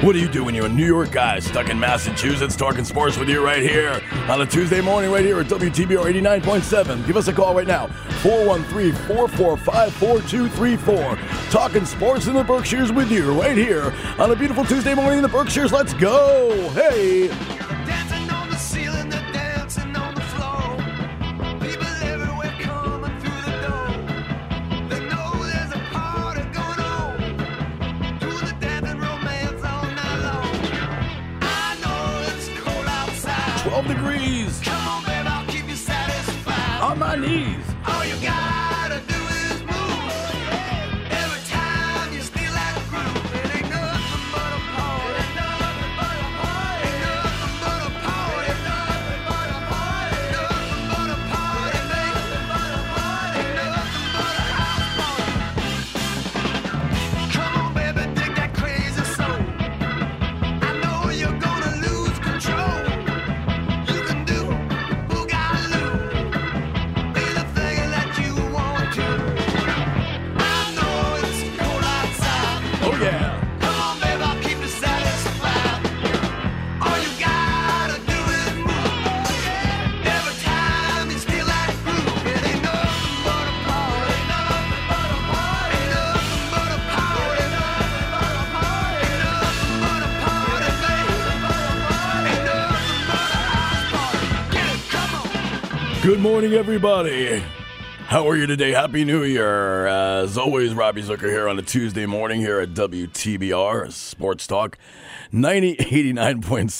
What do you do when you're a New York guy stuck in Massachusetts talking sports with you right here on a Tuesday morning right here at WTBR 89.7? Give us a call right now, 413-445-4234. Talking sports in the Berkshires with you right here on a beautiful Tuesday morning in the Berkshires. Let's go! Hey! Good morning, everybody. How are you today? Happy New Year. As always, Robbie Zucker here on a Tuesday morning here at WTBR Sports Talk, 90, 89.7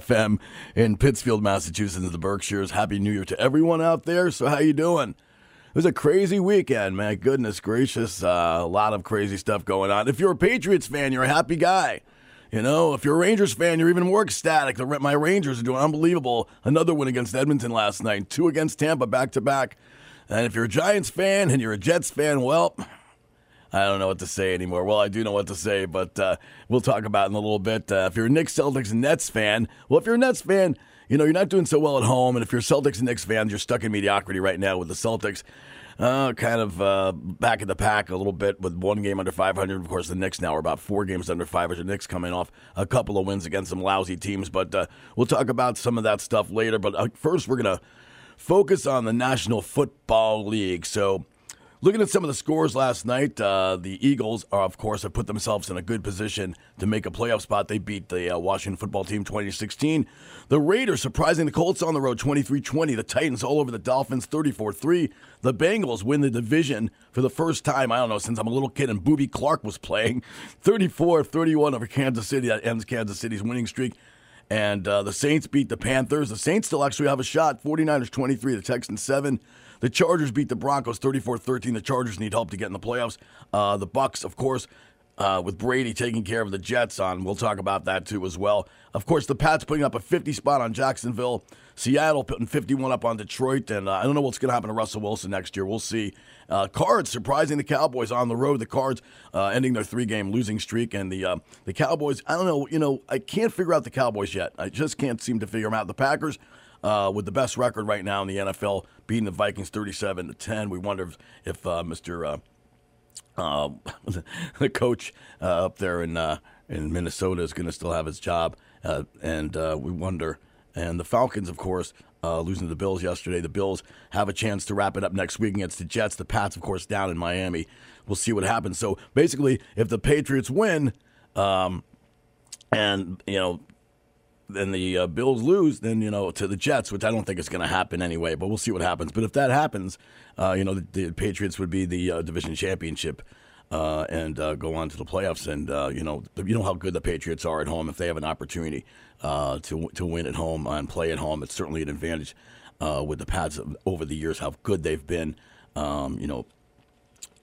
FM in Pittsfield, Massachusetts, the Berkshires. Happy New Year to everyone out there. So, how you doing? It was a crazy weekend, man. Goodness gracious. Uh, a lot of crazy stuff going on. If you're a Patriots fan, you're a happy guy. You know, if you're a Rangers fan, you're even more ecstatic. The, my Rangers are doing unbelievable. Another win against Edmonton last night, two against Tampa back to back. And if you're a Giants fan and you're a Jets fan, well, I don't know what to say anymore. Well, I do know what to say, but uh, we'll talk about it in a little bit. Uh, if you're a Knicks, Celtics, and Nets fan, well, if you're a Nets fan, you know, you're not doing so well at home. And if you're Celtics and Knicks fans, you're stuck in mediocrity right now with the Celtics. Uh, kind of uh, back in the pack a little bit with one game under 500. Of course, the Knicks now are about four games under 500. Knicks coming off a couple of wins against some lousy teams, but uh, we'll talk about some of that stuff later. But uh, first, we're going to focus on the National Football League. So, looking at some of the scores last night, uh, the Eagles are, of course, have put themselves in a good position to make a playoff spot. They beat the uh, Washington football team 2016. The Raiders surprising the Colts on the road 23 20. The Titans all over the Dolphins 34 3. The Bengals win the division for the first time, I don't know, since I'm a little kid and Boobie Clark was playing 34 31 over Kansas City. That ends Kansas City's winning streak. And uh, the Saints beat the Panthers. The Saints still actually have a shot. 49ers 23, the Texans 7. The Chargers beat the Broncos 34-13. The Chargers need help to get in the playoffs. Uh, the Bucks, of course, uh, with Brady taking care of the Jets on. We'll talk about that too as well. Of course, the Pats putting up a 50 spot on Jacksonville. Seattle putting 51 up on Detroit. And uh, I don't know what's going to happen to Russell Wilson next year. We'll see. Uh, Cards surprising the Cowboys on the road. The Cards uh, ending their three-game losing streak, and the uh, the Cowboys. I don't know. You know, I can't figure out the Cowboys yet. I just can't seem to figure them out. The Packers. Uh, with the best record right now in the NFL, beating the Vikings 37 to 10. We wonder if, if uh, Mr. Uh, uh, the coach uh, up there in uh, in Minnesota is going to still have his job, and we wonder. And the Falcons, of course, uh, losing to the Bills yesterday. The Bills have a chance to wrap it up next week against the Jets. The Pats, of course, down in Miami. We'll see what happens. So basically, if the Patriots win, um, and you know then the uh, Bills lose, then you know to the Jets, which I don't think is going to happen anyway. But we'll see what happens. But if that happens, uh, you know the, the Patriots would be the uh, division championship uh, and uh, go on to the playoffs. And uh, you know you know how good the Patriots are at home. If they have an opportunity to to win at home and play at home, it's certainly an advantage with the Pats over the years. How good they've been, um, you know,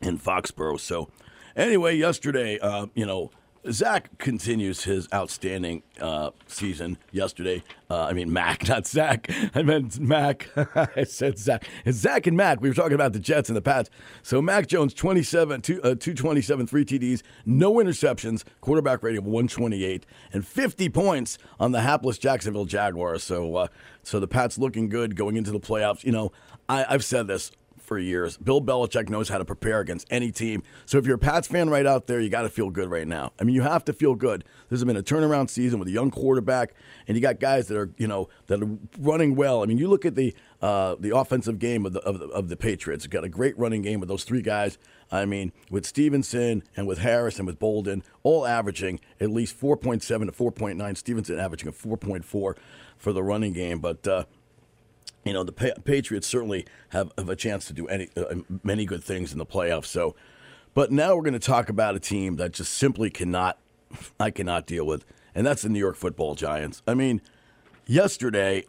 in Foxborough. So anyway, yesterday, you know. Zach continues his outstanding uh, season yesterday. Uh, I mean, Mac, not Zach. I meant Mac. I said Zach. It's Zach and Mac. We were talking about the Jets and the Pats. So, Mac Jones, 27, two, uh, 227, three TDs, no interceptions, quarterback rating of 128, and 50 points on the hapless Jacksonville Jaguars. So, uh, so the Pats looking good going into the playoffs. You know, I, I've said this for years. Bill Belichick knows how to prepare against any team. So if you're a Pats fan right out there, you got to feel good right now. I mean, you have to feel good. This has been a turnaround season with a young quarterback, and you got guys that are you know that are running well. I mean, you look at the uh, the offensive game of the, of the of the Patriots. You've got a great running game with those three guys. I mean, with Stevenson and with Harris and with Bolden, all averaging at least 4.7 to 4.9. Stevenson averaging a 4.4 for the running game, but. Uh, you know the pa- Patriots certainly have, have a chance to do any uh, many good things in the playoffs. So, but now we're going to talk about a team that just simply cannot, I cannot deal with, and that's the New York Football Giants. I mean, yesterday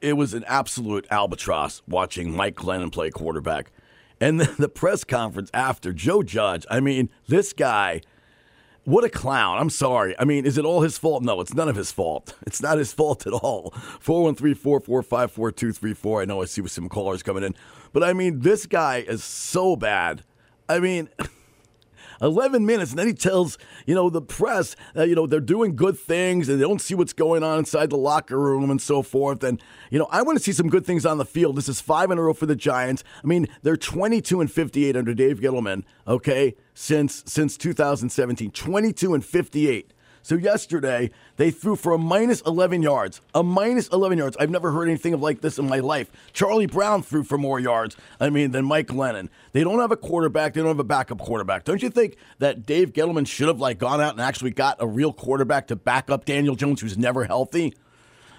it was an absolute albatross watching Mike Glennon play quarterback, and the, the press conference after Joe Judge. I mean, this guy. What a clown. I'm sorry. I mean, is it all his fault? No, it's none of his fault. It's not his fault at all. 413 445 4234. I know I see some callers coming in. But I mean, this guy is so bad. I mean, 11 minutes, and then he tells, you know, the press, that, you know, they're doing good things and they don't see what's going on inside the locker room and so forth. And, you know, I want to see some good things on the field. This is five in a row for the Giants. I mean, they're 22 and 58 under Dave Gettleman, okay, since since 2017. 22 and 58. So yesterday they threw for a minus 11 yards. A minus 11 yards. I've never heard anything of like this in my life. Charlie Brown threw for more yards. I mean than Mike Glennon. They don't have a quarterback. They don't have a backup quarterback. Don't you think that Dave Gettleman should have like gone out and actually got a real quarterback to back up Daniel Jones, who's never healthy?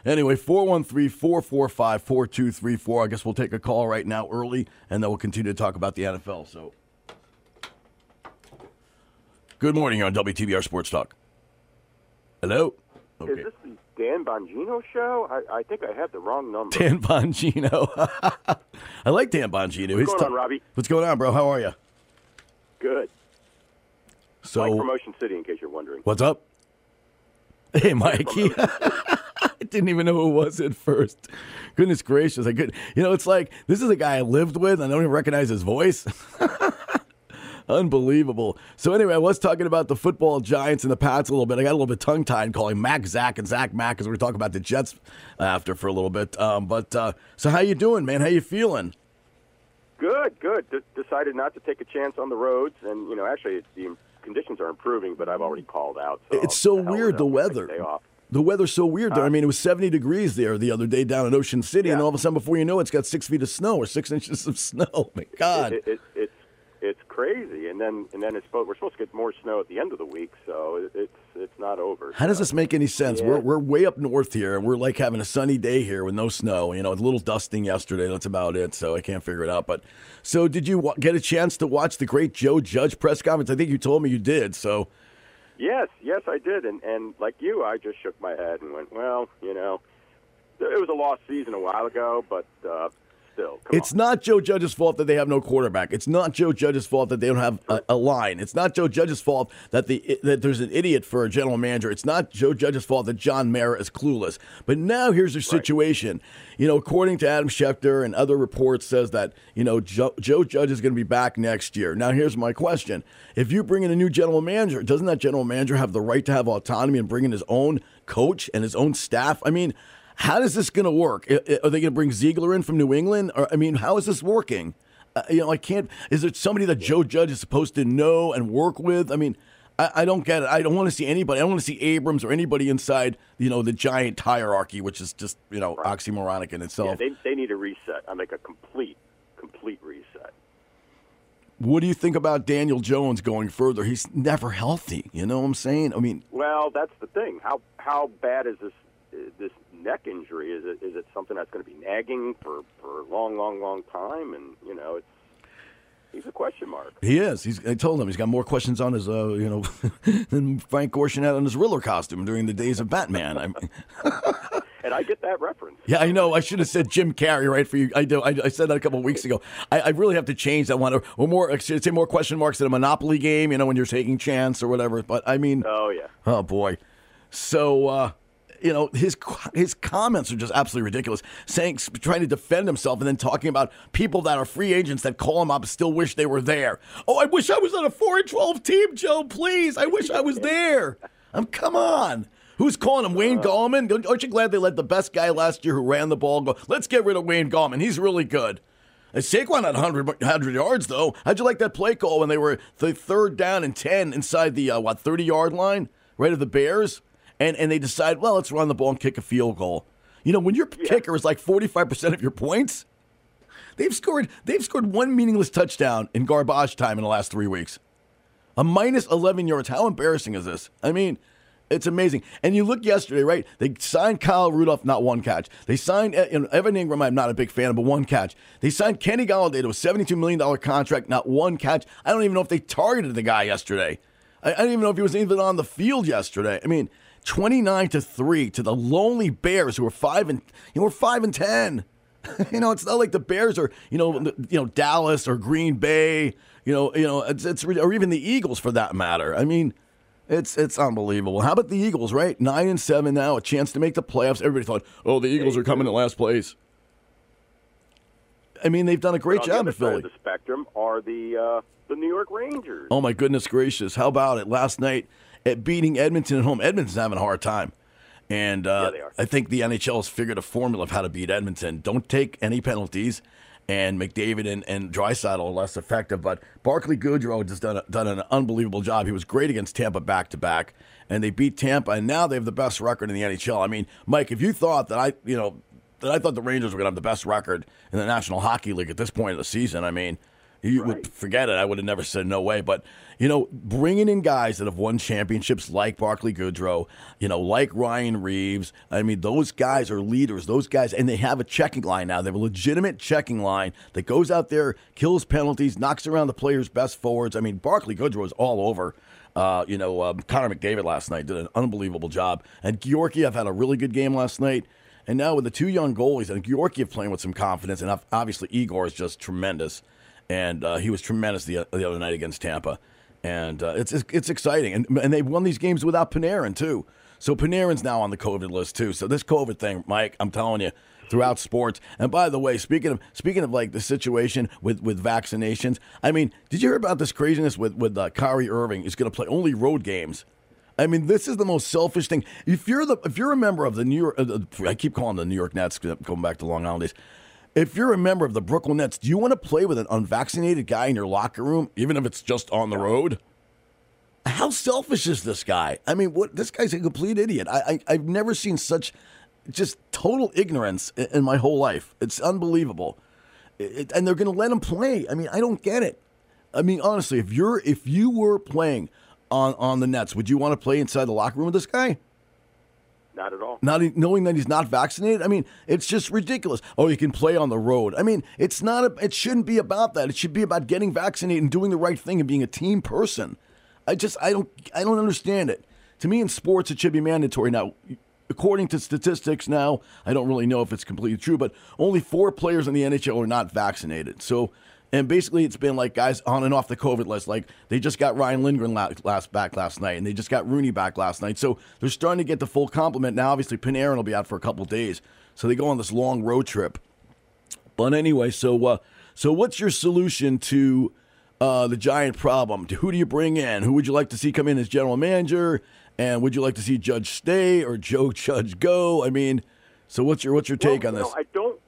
Anyway, 413 445 4234. I guess we'll take a call right now early, and then we'll continue to talk about the NFL. So, good morning on WTBR Sports Talk. Hello? Is this the Dan Bongino show? I, I think I had the wrong number. Dan Bongino. I like Dan Bongino. What's going on, Robbie? What's going on, bro? How are you? Good. So, Mike Promotion City, in case you're wondering. what's up? Hey, Mikey. I didn't even know who it was at first. Goodness gracious. I could, you know, it's like this is a guy I lived with. I don't even recognize his voice. Unbelievable. So anyway, I was talking about the football giants and the Pats a little bit. I got a little bit tongue tied calling Mac Zach and Zach Mac because we were talking about the Jets after for a little bit. Um, but uh, so how you doing, man? How you feeling? Good, good. D- decided not to take a chance on the roads, and you know, actually, the conditions are improving, but I've already called out. So It's so weird, the it. Weather. a Day off. The weather's so weird there. I mean, it was 70 degrees there the other day down in Ocean City, and all of a sudden, before you know it, it's got six feet of snow or six inches of snow. My God. It, it, it's it's crazy, and then and then it's supposed, we're supposed to get more snow at the end of the week, so it, it's it's not over. How does this make any sense? Yeah. We're, we're way up north here, and we're like having a sunny day here with no snow. You know, a little dusting yesterday. That's about it. So I can't figure it out. But so, did you wa- get a chance to watch the great Joe Judge press conference? I think you told me you did. So, Yes, yes, I did, and and like you, I just shook my head and went, well, you know, it was a lost season a while ago, but uh, still, come it's on. not Joe Judge's fault that they have no quarterback. It's not Joe Judge's fault that they don't have a, a line. It's not Joe Judge's fault that the that there's an idiot for a general manager. It's not Joe Judge's fault that John Mara is clueless. But now here's the situation. You know, according to Adam Schefter and other reports, says that you know Joe, Joe Judge is going to be back next year. Now here's my question: If you bring in a new general manager, doesn't that general manager have the right to have autonomy and bring in his own coach and his own staff? I mean. How is this going to work? Are they going to bring Ziegler in from New England? Or I mean, how is this working? Uh, you know, I can't. Is there somebody that Joe Judge is supposed to know and work with? I mean, I, I don't get it. I don't want to see anybody. I don't want to see Abrams or anybody inside, you know, the giant hierarchy, which is just you know oxymoronic in itself. Yeah, they they need a reset. I make a complete complete reset. what do you think about Daniel Jones going further? He's never healthy. You know what I'm saying? I mean, Well, that's the thing. How how bad is this uh, this neck injury? Is it is it something that's going to be nagging for for a long, long, long time? And you know, it's he's a question mark. he is. He's. I told him he's got more questions on his, uh, you know, than Frank Gorshin had on his Riddler costume during the days of Batman. I mean, And I get that reference. Yeah, I know. I should have said Jim Carrey right for you. I do. I, I said that a couple of weeks ago. I, I really have to change that one, or, or more. Should say more question marks in a Monopoly game. You know, when you're taking chance or whatever. But I mean, Oh yeah. oh boy. So uh, you know, his his comments are just absolutely ridiculous. Saying, trying to defend himself, and then talking about people that are free agents that call him up still wish they were there. Oh, I wish I was on a four and twelve team, Joe. Please, I wish I was there. Um, come on. Who's calling him? Wayne Gallman? Aren't you glad they let the best guy last year who ran the ball go? Let's get rid of Wayne Gallman. He's really good. Uh, Saquon had 100, 100 yards, though. How'd you like that play call when they were the third down and 10 inside the, uh, what, 30 yard line, right of the Bears? And, and they decide, well, let's run the ball and kick a field goal. You know, when your kicker is like 45% of your points, they've scored they've scored one meaningless touchdown in garbage time in the last three weeks. A minus 11 yards. How embarrassing is this? I mean, it's amazing. And you look yesterday, right? They signed Kyle Rudolph, not one catch. They signed you know, Evan Engram, I'm not a big fan of, but one catch. They signed Kenny Golladay to a $72 million contract, not one catch. I don't even know if they targeted the guy yesterday. I, I don't even know if he was even on the field yesterday. I mean, 29 to 3 to the lonely Bears who were 5 and you know, we're 5 and 10. you know, it's not like the Bears are, you know, you know Dallas or Green Bay, you know, you know, it's, it's or even the Eagles for that matter. I mean, it's it's unbelievable. How about the Eagles, right? 9 and 7 now, a chance to make the playoffs. Everybody thought, "Oh, the Eagles are coming in last place." I mean, they've done a great job in Philly. the spectrum are the uh, the New York Rangers. Oh my goodness gracious! How about it last night at beating Edmonton at home? Edmonton's having a hard time, and uh, Yeah. I think the NHL has figured a formula of how to beat Edmonton. Don't take any penalties, and McDavid and and Draisaitl are less effective. But Barclay Goodrow has done a, done an unbelievable job. He was great against Tampa back to back, and they beat Tampa, and now they have the best record in the NHL. I mean, Mike, if you thought that I you know that I thought the Rangers were going to have the best record in the National Hockey League at this point of the season, I mean. You would forget it. I would have never said no way. But you know, bringing in guys that have won championships like Barclay Goodrow, you know, like Ryan Reaves. I mean, those guys are leaders. Those guys, and they have a checking line now. They have a legitimate checking line that goes out there, kills penalties, knocks around the players' best forwards. I mean, Barclay Goodrow is all over. Uh, you know, um, Connor McDavid last night did an unbelievable job, and Georgiev had a really good game last night. And now with the two young goalies, and Georgiev playing with some confidence, and obviously Igor is just tremendous and uh, he was tremendous the, the other night against Tampa. And uh, it's, it's exciting, and and they've won these games without Panarin too. So Panarin's now on the COVID list too. So this COVID thing, Mike, I'm telling you, throughout sports. And by the way, speaking of speaking of like the situation with with vaccinations, I mean, did you hear about this craziness with with uh, Kyrie Irving is going to play only road games? I mean, this is the most selfish thing. If you're the if you're a member of the New York, uh, the- I keep calling the New York Nets, going back to Long Island days. If you're a member of the Brooklyn Nets, do you want to play with an unvaccinated guy in your locker room, even if it's just on the road? How selfish is this guy? I mean, what this guy's a complete idiot. I, I I've never seen such just total ignorance in, in my whole life. It's unbelievable. It- and they're going to let him play. I mean, I don't get it. I mean, honestly, if you're if you were playing on on the Nets, would you want to play inside the locker room with this guy? Not at all. Not knowing that he's not vaccinated. I mean, it's just ridiculous. Oh, you can play on the road. I mean, it's not. A, it shouldn't be about that. It should be about getting vaccinated and doing the right thing and being a team person. I just I don't I don't understand it. To me, in sports, it should be mandatory now. According to statistics now, I don't really know if it's completely true, but only four players in the NHL are not vaccinated. So, and basically, it's been like guys on and off the COVID list. Like they just got Ryan Lindgren last, last back last night, and they just got Rooney back last night. So they're starting to get the full complement now. Obviously, Panarin will be out for a couple days, so they go on this long road trip. But anyway, so uh, so what's your solution to uh, the giant problem? To who do you bring in? Who would you like to see come in as general manager? And would you like to see Judge stay or Joe Judge go? I mean, so what's your what's your take well, on this? know, I don't.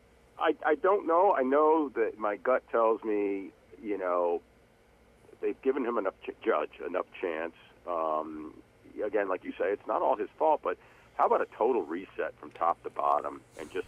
I, I don't know. I know that my gut tells me, you know, they've given him enough ch- judge enough chance. Um, again, like you say, it's not all his fault, but how about a total reset from top to bottom and just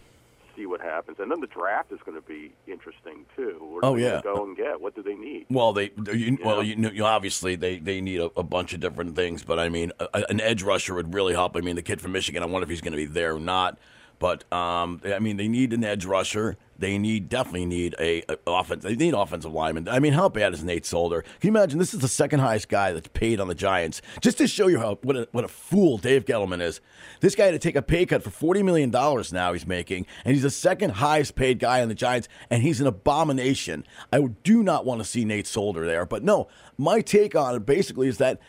see what happens? And then the draft is going to be interesting too. What are Oh, yeah. go and get? What do they need? Well, they you, well, you, know, you obviously they, they need a, a bunch of different things, but I mean, a, an edge rusher would really help. I mean, the kid from Michigan, I wonder if he's going to be there or not. But um, I mean, they need an edge rusher. They need definitely need a, a offense. They need offensive lineman. I mean, how bad is Nate Solder? Can you imagine? This is the second highest guy that's paid on the Giants. Just to show you how what a, what a fool Dave Gettleman is. This guy had to take a pay cut for forty million dollars now. He's making, and he's the second highest paid guy on the Giants, and he's an abomination. I do not want to see Nate Solder there. But no, my take on it basically is that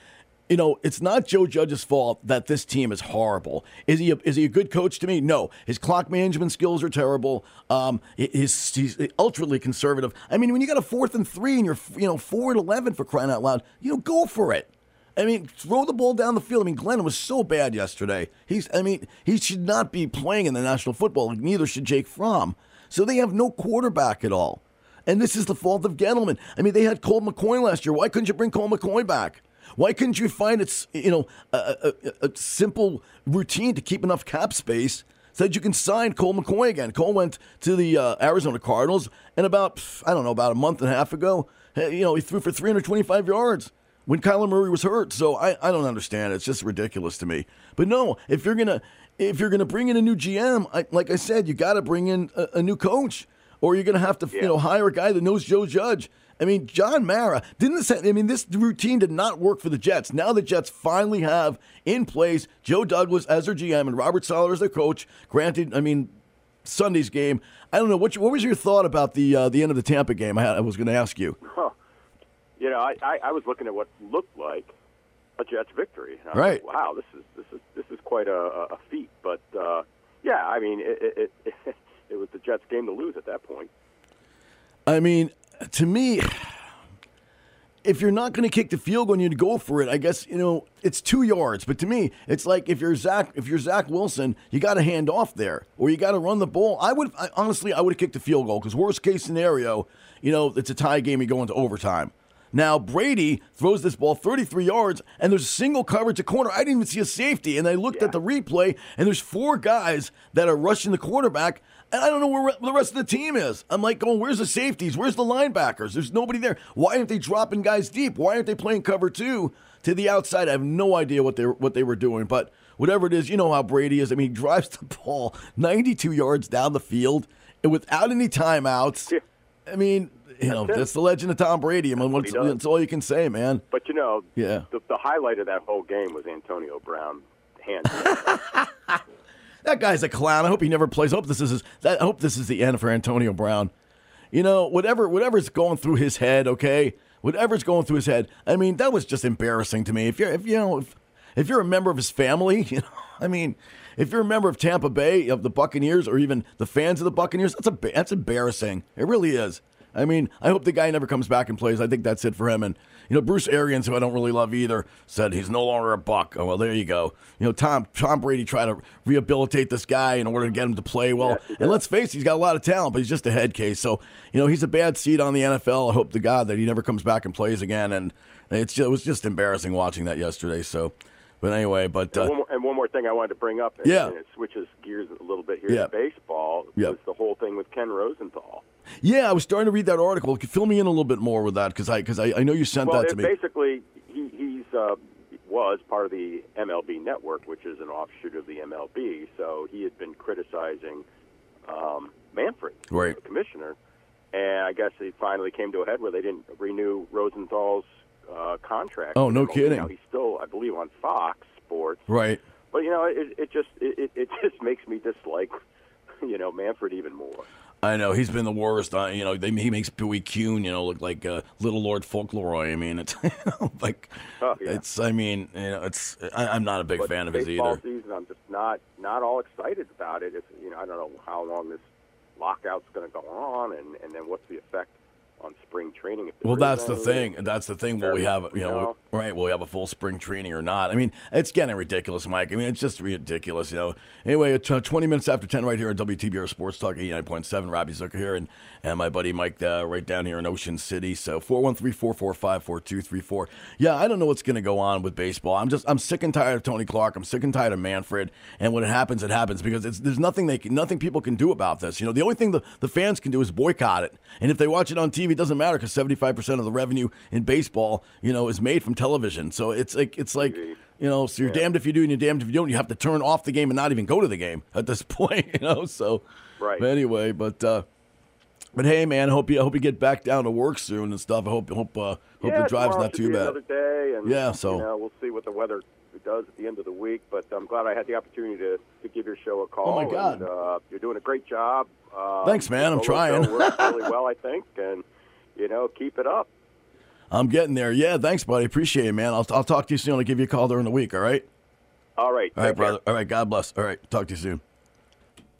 you know, it's not Joe Judge's fault that this team is horrible. Is he a, is he a good coach to me? No. His clock management skills are terrible. Um, he's ultra conservative. I mean, when you got a fourth and three and you're you know four and eleven for crying out loud, you know, go for it. I mean, throw the ball down the field. I mean, Glenn was so bad yesterday. He's, I mean, he should not be playing in the National Football League. Neither should Jake Fromm. So they have no quarterback at all. And this is the fault of Gettleman. I mean, they had Colt McCoy last year. Why couldn't you bring Colt McCoy back? Why couldn't you find it's you know a, a, a- simple routine to keep enough cap space so that you can sign Colt McCoy again? Colt went to the uh, Arizona Cardinals, and about I don't know about a month and a half ago, you know, he threw for 325 yards when Kyler Murray was hurt. So I, I don't understand. It's just ridiculous to me. But no, if you're gonna if you're gonna bring in a new GM, I, like I said, you got to bring in a, a new coach, or you're gonna have to you know hire a guy that knows Joe Judge. I mean, John Mara didn't. This, I mean, this routine did not work for the Jets. Now the Jets finally have in place Joe Douglas as their GM and Robert Saleh as their coach. Granted, I mean, Sunday's game. I don't know what. What was your thought about the uh, the end of the Tampa game? I, had, I was going to ask you. You know, I, I, I was looking at what looked like a Jets victory. I Right. like, wow, this is this is this is quite a, a a feat. But uh, yeah, I mean, it, it, it it was the Jets' game to lose at that point. I mean, to me, if you're not going to kick the field goal and you go for it, I guess you know it's two yards. But to me, it's like if you're Zach, if you're Zach Wilson, you got to hand off there or you got to run the ball. I would I, honestly, I would have kicked the field goal because worst case scenario, you know, it's a tie game. You go into overtime. Now Brady throws this ball 33 yards, and there's a single coverage at corner. I didn't even see a safety, and I looked at the replay, and there's four guys that are rushing the quarterback, and I don't know where the rest of the team is. I'm like, going, where's the safeties? Where's the linebackers? There's nobody there. Why aren't they dropping guys deep? Why aren't they playing cover two to the outside? I have no idea what they what they were doing, but whatever it is, you know how Brady is. I mean, he drives the ball 92 yards down the field and without any timeouts. Yeah. I mean, you know, That's that's the legend of Tom Brady. I mean, what what's, he does. that's all you can say, man. But you know, Yeah. the, the highlight of that whole game was Antonio Brown hands. That guy's a clown. I hope he never plays. I hope this is his, that, I hope this is the end for Antonio Brown. You know, whatever whatever's going through his head, okay? Whatever's going through his head. I mean, that was just embarrassing to me. If you're if you know if, if you're a member of his family, you know, I mean, if you're a member of Tampa Bay of the Buccaneers or even the fans of the Buccaneers, that's a that's embarrassing. It really is. I mean, I hope the guy never comes back and plays. I think that's it for him. And you know, Bruce Arians, who I don't really love either, said he's no longer a Buck. Oh well, there you go. You know, Tom Tom Brady tried to rehabilitate this guy in order to get him to play well. and let's face it, he's got a lot of talent, but he's just a head case. So you know, he's a bad seed on the NFL. I hope to God that he never comes back and plays again. And it's just, it was just embarrassing watching that yesterday. So, but anyway, but and, uh, one more, and one more thing I wanted to bring up, and, Yeah. and it switches gears a little bit here Yeah. to baseball, Yeah. was the whole thing with Ken Rosenthal. Yeah, I was starting to read that article. Fill me in a little bit more with that because I because I, I know you sent Well, that to me. basically, he he's uh, was part of the MLB network, which is an offshoot of the MLB. So he had been criticizing um, Manfred, Right. the commissioner, and I guess it finally came to a head where they didn't renew Rosenthal's uh, contract. Oh, no kidding. Now, he's still, I believe, on Fox Sports. Right. But you know, it, it just it, it- it just makes me dislike you know Manfred even more. I know he's been the worst. Uh, you know, they, he makes Bowie Kuhn, you know, look like uh, Little Lord Fauntleroy. I mean, it's like Oh, yeah. it's. I mean, you know, it's. I, I'm not a big But fan of his either. season, I'm just not not all excited about it. It's, you know, I don't know how long this lockout's going to go on, and and then what's the effect on spring training. If Well, that's the thing. That's the thing. Will we have, you know, No. right? Will we have a full spring training or not? I mean, it's getting ridiculous, Mike. I mean, it's just ridiculous, you know. Anyway, uh, 20 minutes after 10 right here on WTBR Sports Talk 89.7. Robbie Zucker here, and, and my buddy Mike uh, right down here in Ocean City. So 413 445 4234. Yeah, I don't know what's going to go on with baseball. I'm just, I'm sick and tired of Tony Clark. I'm sick and tired of Manfred. And when it happens, it happens because it's, there's nothing they can, nothing people can do about this. You know, the only thing the, the fans can do is boycott it. And if they watch it on TV, it doesn't matter because 75% of the revenue in baseball, you know, is made from television. So it's like, it's like, you know, so you're damned if you do and you're damned if you don't. You have to turn off the game and not even go to the game at this point, you know. So, Right. But anyway, but uh, but hey, man, I hope you hope you get back down to work soon and stuff. I hope hope uh, hope yeah, the drive's not too bad. Another day, and Yeah, so- you know, we'll see what the weather does at the end of the week. But I'm glad I had the opportunity to, to give your show a call. Oh, my God. And, uh, you're doing a great job. Uh, Thanks, man. I'm trying. works really well, I think, and you know, keep it up. I'm getting there. Yeah, thanks, buddy. Appreciate it, man. I'll I'll talk to you soon. I'll give you a call during the week. All right. All right, All right, take care. brother. All right, God bless. All right, talk to you soon.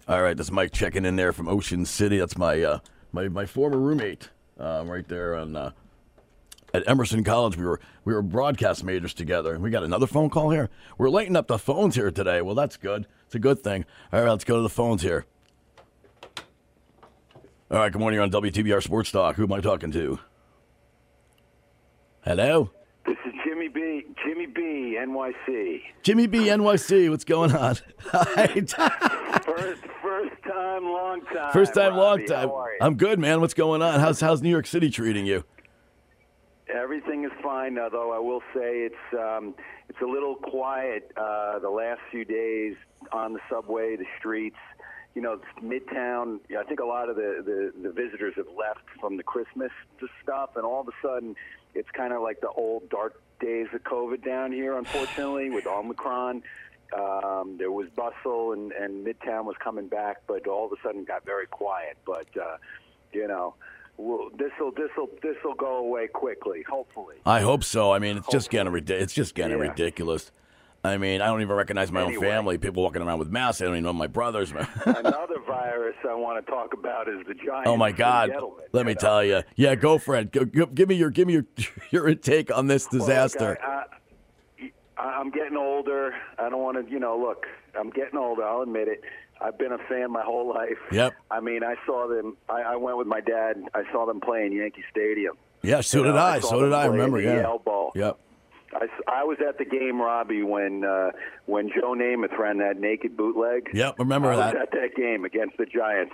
All right, this is Mike checking in there from Ocean City. That's my uh, my my former roommate, um, right there on uh, at Emerson College. We were we were broadcast majors together, and we got another phone call here. We're lighting up the phones here today. Well, that's good. It's a good thing. All right, let's go to the phones here. All right, good morning. You're on WTBR Sports Talk. Who am I talking to? Hello? This is Jimmy B. Jimmy B. NYC. Jimmy B, NYC. What's going on? First, first time, long time. First time, long time. How are you? I'm good, man. What's going on? How's how's New York City treating you? Everything is fine, although I will say it's um, it's a little quiet uh, the last few days on the subway, the streets. You know, Midtown. I think a lot of the, the, the visitors have left from the Christmas stuff, and all of a sudden, it's kind of like the old dark days of COVID down here. Unfortunately, with Omicron, um, there was bustle, and, and Midtown was coming back, but all of a sudden, got very quiet. But uh, you know, we'll, this will this will this will go away quickly, hopefully. I hope so. I mean, it's just getting. It's just getting Yeah. ridiculous. I mean, I don't even recognize my own family. People walking around with masks. I don't even know my brothers. Another virus I want to talk about is the giant. oh my God! Let me tell you. Yeah, go it. Go, go, give me your give me your your take on this disaster. I, I, I'm getting older. I don't want to, you know, look. I'm getting older. I'll admit it. I've been a fan my whole life. Yep. I mean, I saw them. I, I went with my dad. I saw them play in Yankee Stadium. yeah, so You did know, I. saw So did I. Remember? the Yeah. Bowl. Yep. I, I was at the game, Robbie, when uh, when Joe Namath ran that naked bootleg. Yep, remember I was that. at that game against the Giants.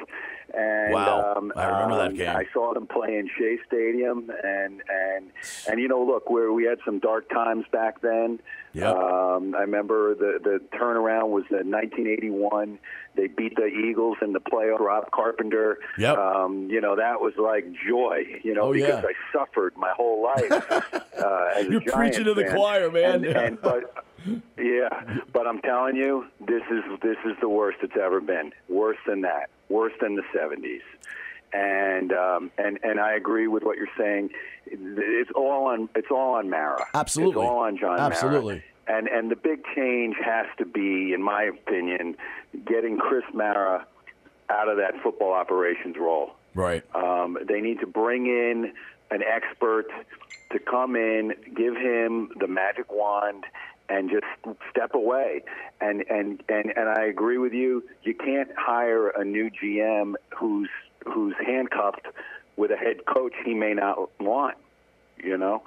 And, Wow, um, I remember that um, game. I saw them play in Shea Stadium, and and and you know, look, where we had some dark times back then. Yep. Um, I remember the the turnaround was in 1981. They beat the Eagles in the playoff. Rob Carpenter. Yep. Um, you know that was like joy. You know Oh, because yeah. I suffered my whole life. uh, You're preaching to the fan. choir, man. And, Yeah. and but yeah, but I'm telling you, this is this is the worst it's ever been. Worse than that. Worse than the '70s. And um, and and I agree with what you're saying. It's all on it's all on Mara. Absolutely. it's all on John. Mara. Absolutely. And and the big change has to be, in my opinion, getting Chris Mara out of that football operations role. Right. Um, they need to bring in an expert to come in, give him the magic wand, and just step away. And and and and I agree with you. You can't hire a new GM who's who's handcuffed with a head coach he may not want. You know.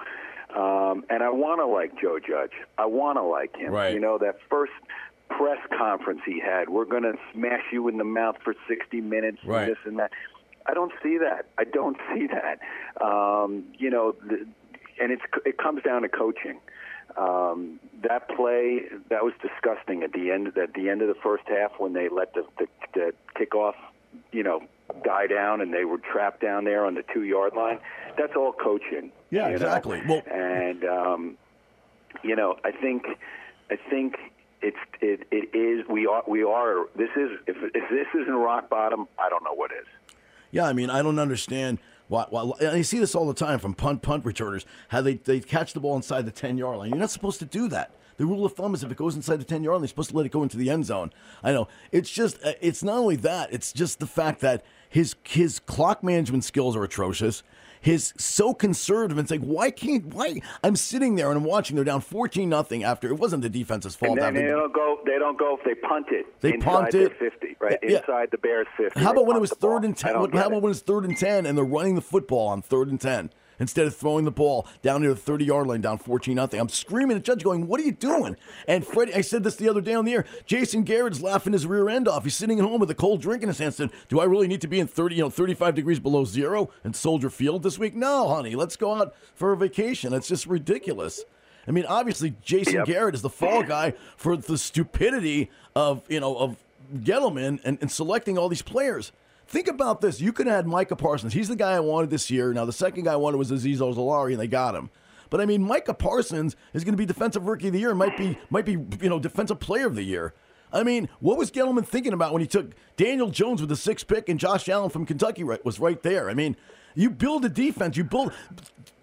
Um, and I want to like Joe Judge. I want to like him. Right. You know that first press conference he had. We're going to smash you in the mouth for 60 minutes. and Right. This and that. I don't see that. I don't see that. Um, you know, the, and it's it comes down to coaching. Um, that play that was disgusting at the end at the end of the first half when they let the the, the kickoff, you know, die down and they were trapped down there on the two yard line. That's all coaching. Yeah, exactly. Well- and um, you know, I think I think it's it, it is we are we are this is if if this isn't rock bottom, I don't know what is. Yeah, I mean, I don't understand why. why I see this all the time from punt punt returners how they, they catch the ball inside the ten yard line. You're not supposed to do that. The rule of thumb is if it goes inside the ten yard line, you're supposed to let it go into the end zone. I know it's just uh, it's not only that; it's just the fact that his his clock management skills are atrocious. His so conservative. It's like why can't why? I'm sitting there and I'm watching. They're down fourteen nothing after it wasn't the defense's fault. And they don't go. They don't go if they punt it. They punt it. fifty, right Yeah, inside the Bears fifty. How about when it was third and ten? How get about it. when it's third and ten and they're running the football on third and ten instead of throwing the ball down near the thirty yard line, down fourteen nothing? I'm screaming at Judge, going, "What are you doing?" And Freddie, I said this the other day on the air. Jason Garrett's laughing his rear end off. He's sitting at home with a cold drink in his hand, saying, "Do I really need to be in thirty, you know, thirty-five degrees below zero in Soldier Field this week? No, honey. Let's go out for a vacation. It's just ridiculous." I mean, obviously, Jason Yep. Garrett is the fall guy for the stupidity of you know of Gettleman and, and selecting all these players. Think about this. You could have had Micah Parsons. He's the guy I wanted this year. Now, the second guy I wanted was Azeez Ojulari, and they got him. But I mean, Micah Parsons is going to be defensive rookie of the year. Might be, might be, you know, defensive player of the year. I mean, what was Gettleman thinking about when he took Daniel Jones with the sixth pick and Josh Allen from Kentucky right, was right there? I mean, you build a defense. You build.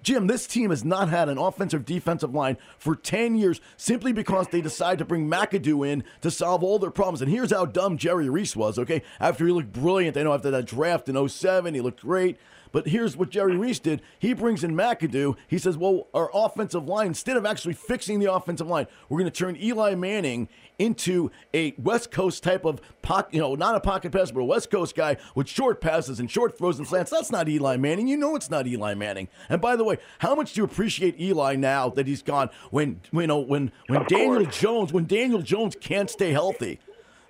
Jim, this team has not had an offensive defensive line for 10 years simply because they decided to bring McAdoo in to solve all their problems. And here's how dumb Jerry Reese was, okay? After he looked brilliant, they know after that draft in 07, he looked great. But here's what Jerry Reese did. He brings in McAdoo. He says, well, our offensive line, instead of actually fixing the offensive line, we're going to turn Eli Manning into a West Coast type of pocket, you know, not a pocket passer, but a West Coast guy with short passes and short throws and slants. That's not Eli Manning. You know it's not Eli Manning. And by the way, how much do you appreciate Eli now that he's gone? When you know when when Daniel. Jones when Daniel Jones can't stay healthy.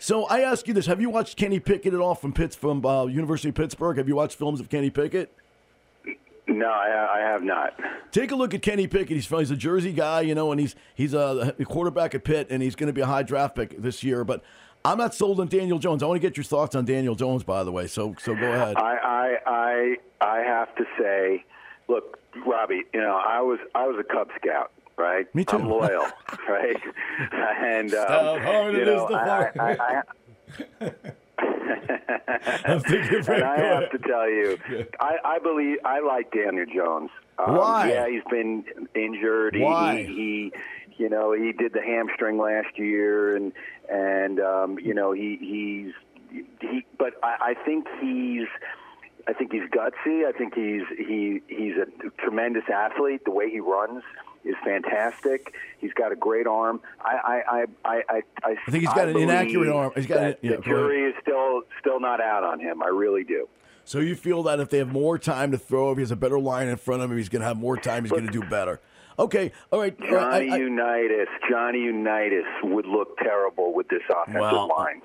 So I ask you this: Have you watched Kenny Pickett at all from Pitts from uh, University of Pittsburgh? Have you watched films of Kenny Pickett? No, I, I have not. Take a look at Kenny Pickett. He's he's a Jersey guy, you know, and he's he's a quarterback at Pitt, and he's going to be a high draft pick this year. But I'm not sold on Daniel Jones. I want to get your thoughts on Daniel Jones, by the way. So so go ahead. I, I I I have to say, look, Robbie, you know, I was I was a Cub Scout, right? Me too. I'm loyal, right? and um, Stout-hearted you know, is the I. I, I, I'm thinking and I have to tell you, I, I believe I like Daniel Jones. Um, Why? Yeah, he's been injured. He- Why? He, he, you know, he did the hamstring last year, and and um, you know he he's he. But I, I think he's. I think he's gutsy. I think he's he he's a tremendous athlete. The way he runs is fantastic. He's got a great arm. I I I I I, I I think he's got an inaccurate arm. He's got that an- yeah, the jury is still still not out on him. I really do. So you feel that if they have more time to throw, if he has a better line in front of him, he's going to have more time. He's going to do better. Okay, all right. Uh, all right, Johnny I- I- Unitas, Johnny Unitas would look terrible with this offensive Well, line.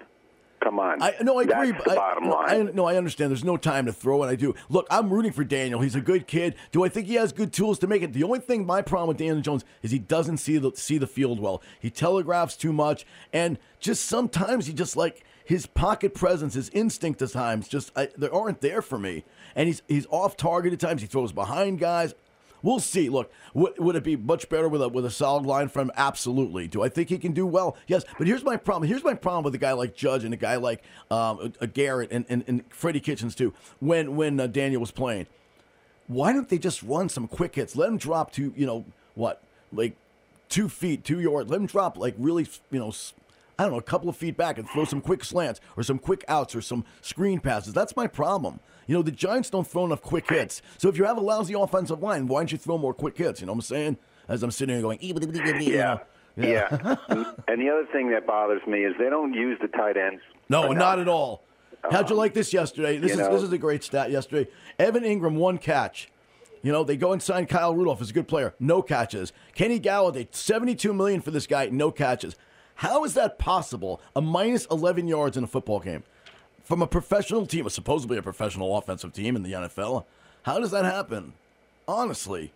Come on, I no, I agree. That's but the I, bottom no, line. I, no, I understand. There's no time to throw, and I do. Look, I'm rooting for Daniel. He's a good kid. Do I think he has good tools to make it? The only thing, my problem with Daniel Jones is he doesn't see the see the field well. He telegraphs too much, and just sometimes he just like his pocket presence, his instinct at times, just I, they aren't there for me. And he's he's off target at times. He throws behind guys. We'll see. Look, would, would it be much better with a with a solid line from? Absolutely. Do I think he can do well? Yes. But here's my problem. Here's my problem with a guy like Judge and a guy like um, a Garrett and, and, and Freddie Kitchens too. When when uh, Daniel was playing, why don't they just run some quick hits? Let him drop to you know what like two feet, two yards. Let him drop like really you know. I don't know, a couple of feet back and throw some quick slants or some quick outs or some screen passes. That's my problem. You know, the Giants don't throw enough quick hits. So if you have a lousy offensive line, why don't you throw more quick hits? You know what I'm saying? As I'm sitting here going, yeah. Yeah. and the other thing that bothers me is they don't use the tight ends. No, not at all. How'd you um, like this yesterday? This you is know- this is a great stat yesterday. Evan Engram one catch. You know, they go and sign Kyle Rudolph as a good player, no catches. Kenny Golladay, 72 million for this guy, no catches. How is that possible? A minus 11 yards in a football game from a professional team, a supposedly a professional offensive team in the NFL. How does that happen? Honestly.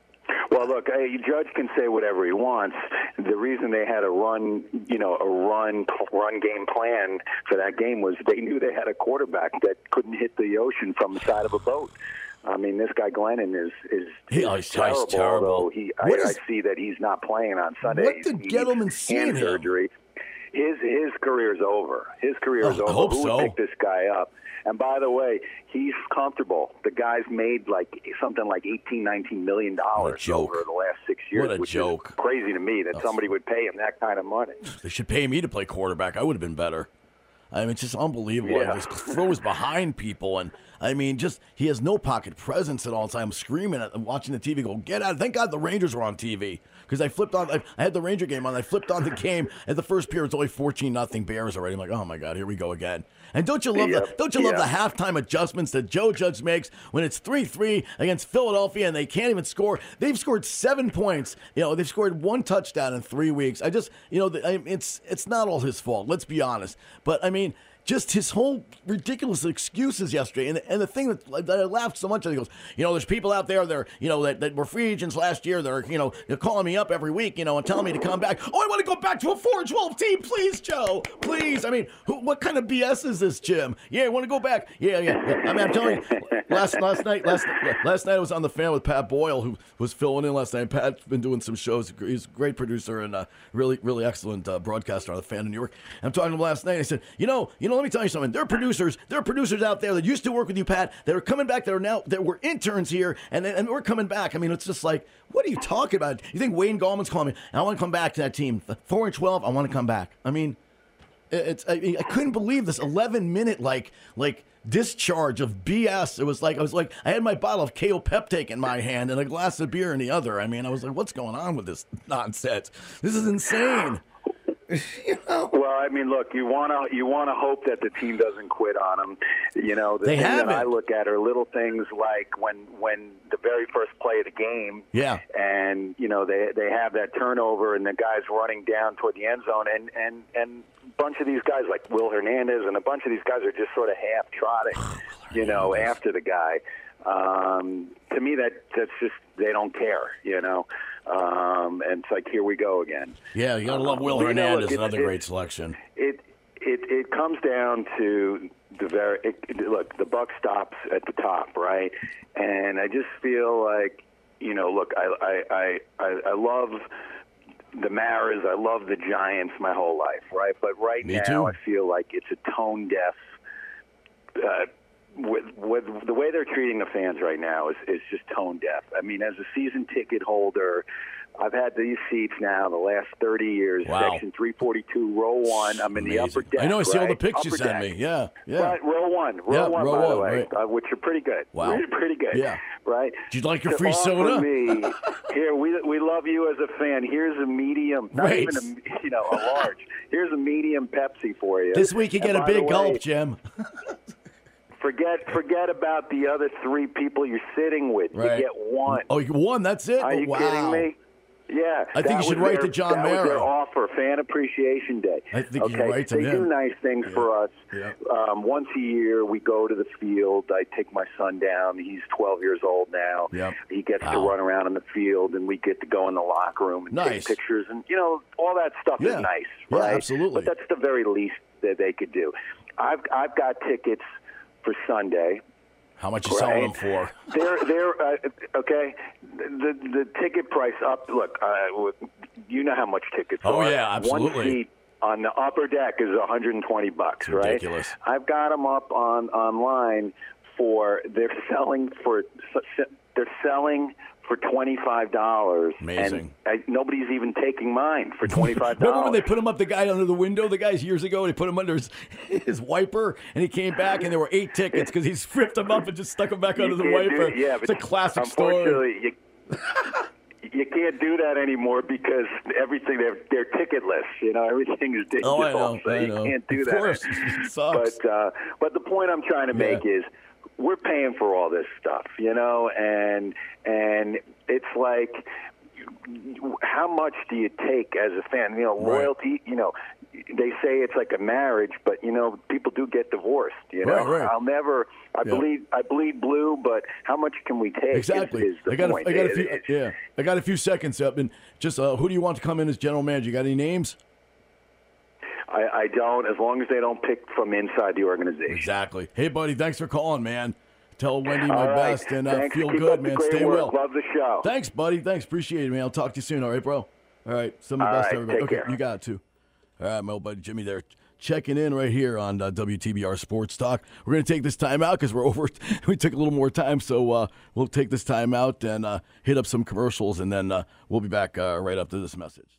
Well, look, a judge can say whatever he wants. The reason they had a run, you know, a run run game plan for that game was they knew they had a quarterback that couldn't hit the ocean from the side of a boat. I mean, this guy Glennon is is, He- is he's- he's terrible. terrible. Although he, I, is- I see that he's not playing on Sunday. What did Gettleman see in hand him? His his career's over. His career is Oh, I over. hope Who so. would pick this guy up? And by the way, he's comfortable. The guy's made like something like 18, 19 million dollars over the last six years, What a which joke. is crazy to me that somebody would pay him that kind of money. They should pay me to play quarterback. I would have been better. I mean, it's just unbelievable. Yeah. He just throws behind people, and I mean, just he has no pocket presence at all time. Screaming at them, watching the TV, go get out! Thank God the Rangers were on TV because I flipped on. I, I had the Ranger game on. I flipped on the game at the first period. It's only fourteen nothing Bears already. I'm like, oh my God, here we go again. And don't you love the don't you love the halftime adjustments that Joe Judge makes when it's three three against Philadelphia and they can't even score? They've scored seven points. You know, they've scored one touchdown in three weeks. I just you know, the- I, it's it's not all his fault. Let's be honest. But I mean just his whole ridiculous excuses yesterday. And, and the thing that, that I laughed so much at, he goes, you know, there's people out there that are, you know, that, that were free agents last year. They're, you know, they're calling me up every week, you know, and telling me to come back. Oh, I want to go back to a 4 12 team. Please, Joe. Please. I mean, who, what kind of BS is this, Jim? Yeah, I want to go back. Yeah, yeah. yeah. I mean, I'm telling you, last, last night, last, last night I was on the fan with Pat Boyle, who was filling in last night. Pat's been doing some shows. He's a great producer and uh, really, really excellent uh, broadcaster on the fan in New York. I'm talking to him last night. I said, you know, you know, let me tell you something. There are producers, there are producers out there that used to work with you, Pat, that are coming back. That are now that were interns here, and and we're coming back. I mean, it's just like, what are you talking about? You think Wayne Gallman's calling me? I want to come back to that team, four and twelve. I want to come back. I mean. It's I, I couldn't believe this 11 minute like like discharge of BS. It was like I was like I had my bottle of Kaopectate in my hand and a glass of beer in the other. I mean, I was like, what's going on with this nonsense? This is insane. you know? Well, I mean, look, you want to you want to hope that the team doesn't quit on them. You know, the They thing that I look at are little things like when when the very first play of the game, Yeah. and you know they they have that turnover and the guys running down toward the end zone, and and and a bunch of these guys like Will Hernandez and a bunch of these guys are just sort of half trotting, you know, after the guy. Um, to me, that that's just they don't care, you know. Um, and it's like here we go again. Yeah, you gotta love Will Well, you Hernandez, look, another it's- great selection. it it it comes down to the very it, it- look the buck stops at the top right and i just feel like you know look i i i i, I love the maras i love the giants my whole life right but right Me now too. i feel like it's a tone deaf uh, with, with the way they're treating the fans right now is, is just tone deaf. I mean, as a season ticket holder, I've had these seats now the last 30 years, Wow. section 342, row one. I'm in the upper deck. I know. I see all the right? pics Upper deck. me. Yeah, yeah. Right, row one, row Yeah, one, row by the way, right. uh, which are pretty good. Wow. Really pretty good. Yeah. Right. Did you like your To free soda? Me, here, we we love you as a fan. Here's a medium, not Right. even a you know a large. Here's a medium Pepsi for you. This week you And get a by the big way, gulp, Jim. Forget forget about the other three people you're sitting with. Right. You get one. Oh, you won. That's it. Are Oh, you wow. kidding me? Yeah, I think you should write their, to John that was their offer, Fan Appreciation Day. I think you okay, should write to they do nice things Yeah. for us. Yeah. Um, once a year, we go to the field. I take my son down. He's 12 years old now. Yep. He gets to run around in the field, and we get to go in the locker room and Nice. take pictures, and you know all that stuff Yeah. is nice, Yeah, absolutely. But that's the very least that they could do. I've I've got tickets for Sunday. How much you selling them for? They're they're uh, okay. The the ticket price up. Look, uh, you know how much tickets Oh, are. yeah, absolutely. One seat on the upper deck is 120 bucks, right? ridiculous. I've got them up on online for they're selling for they're selling for twenty five dollars. Amazing. And I, nobody's even taking mine for twenty five dollars. Remember when they put him up the guy under the window? The guys years ago, they put him under his, his wiper, and he came back, and there were eight tickets because he ripped them up and just stuck them back under the wiper. yeah, it's a classic story. You, you can't do that anymore because everything they're they're ticketless. You know, everything is digital, Oh, I know, so I you know. can't do Of that. course, it sucks. But uh, but the point I'm trying to make is we're paying for all this stuff, you know, and and it's like how much do you take as a fan? You know, Right. loyalty. You know, they say it's like a marriage, but you know, people do get divorced. You know, Right, right. I'll never. I Yeah. bleed. I bleed blue, but how much can we take? Exactly. Is, the I got. point. A, I got a few. it's- Yeah, I got a few seconds up, and just uh, who do you want to come in as general manager? You got any names? I, I don't. As long as they don't pick from inside the organization. Exactly. Hey, buddy, thanks for calling, man. Tell Wendy my right. best and uh, feel Keep good, man. Stay work. well. Love the show. Thanks, buddy. Thanks. Appreciate it, man. I'll talk to you soon. All right, bro. All right. Some of the All best, right, everybody. take okay, care. you got it too. All right, my old buddy Jimmy there checking in right here on uh, WTBR Sports Talk. We're going to take this time out because we're over. We took a little more time, so uh, we'll take this time out and uh, hit up some commercials, and then uh, we'll be back uh, right after this message.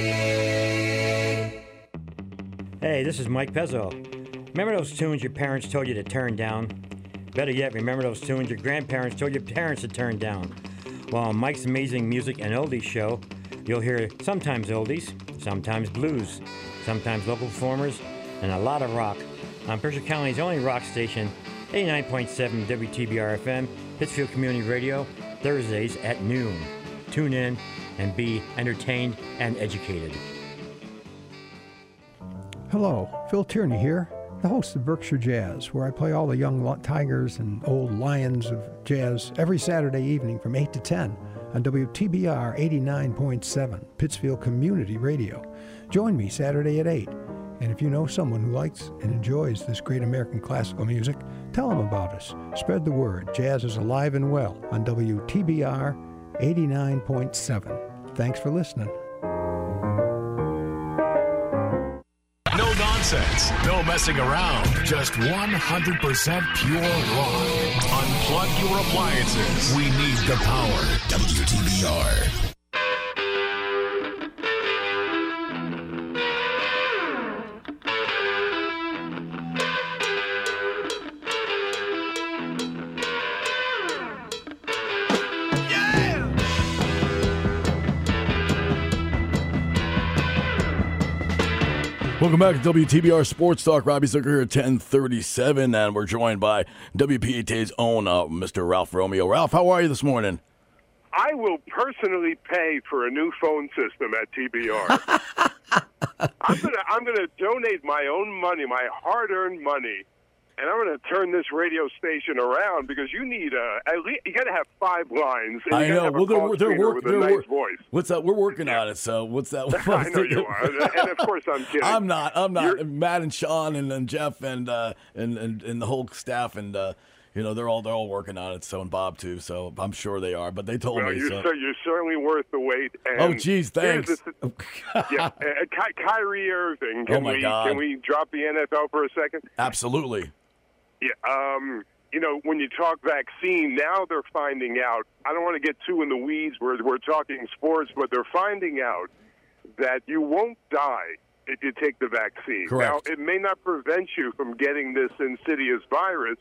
Hey, this is Mike Pezzo. Remember those tunes your parents told you to turn down? Better yet, remember those tunes your grandparents told your parents to turn down? Well, on Mike's Amazing Music and Oldies show, you'll hear sometimes oldies, sometimes blues, sometimes local performers, and a lot of rock on Berkshire County's only rock station, 89.7 WTBR FM, Pittsfield Community Radio, Thursdays at noon. Tune in and be entertained and educated. Hello, Phil Tierney here, the host of Berkshire Jazz, where I play all the young tigers and old lions of jazz every Saturday evening from 8 to 10 on WTBR 89.7, Pittsfield Community Radio. Join me Saturday at 8. And if you know someone who likes and enjoys this great American classical music, tell them about us. Spread the word. Jazz is alive and well on WTBR 89.7. Thanks for listening. Nonsense, no messing around, just 100% pure rock. Unplug your appliances. We need the power. WTBR. Welcome back to WTBR Sports Talk. Robbie Zucker here at 1037, and we're joined by WPAT's own uh, Mr. Ralph Romeo. Ralph, how are you this morning? I will personally pay for a new phone system at TBR. I'm gonna I'm gonna donate my own money, my hard-earned money, and I'm gonna turn this radio station around because you need a at least you gotta have five lines. I know. A they're, call they're, screener work, with they're a nice work- voice. What's that? We're working on it. So what's that? I know you are, and of course I'm kidding. I'm not. I'm not. You're- Matt and Sean and, and Jeff and, uh, and and and the whole staff and uh, you know they're all they're all working on it. So and Bob too. So I'm sure they are. But they told Well, me. you're, So. you're certainly worth the wait. And Oh, geez, thanks. the yeah, uh, Ky- Kyrie Irving. Can Oh, my we God. can we drop the NFL for a second? Absolutely. Yeah, um, you know, when you talk vaccine, now they're finding out. I don't want to get too in the weeds. We're we're talking sports, but they're finding out that you won't die if you take the vaccine. Correct. Now, it may not prevent you from getting this insidious virus,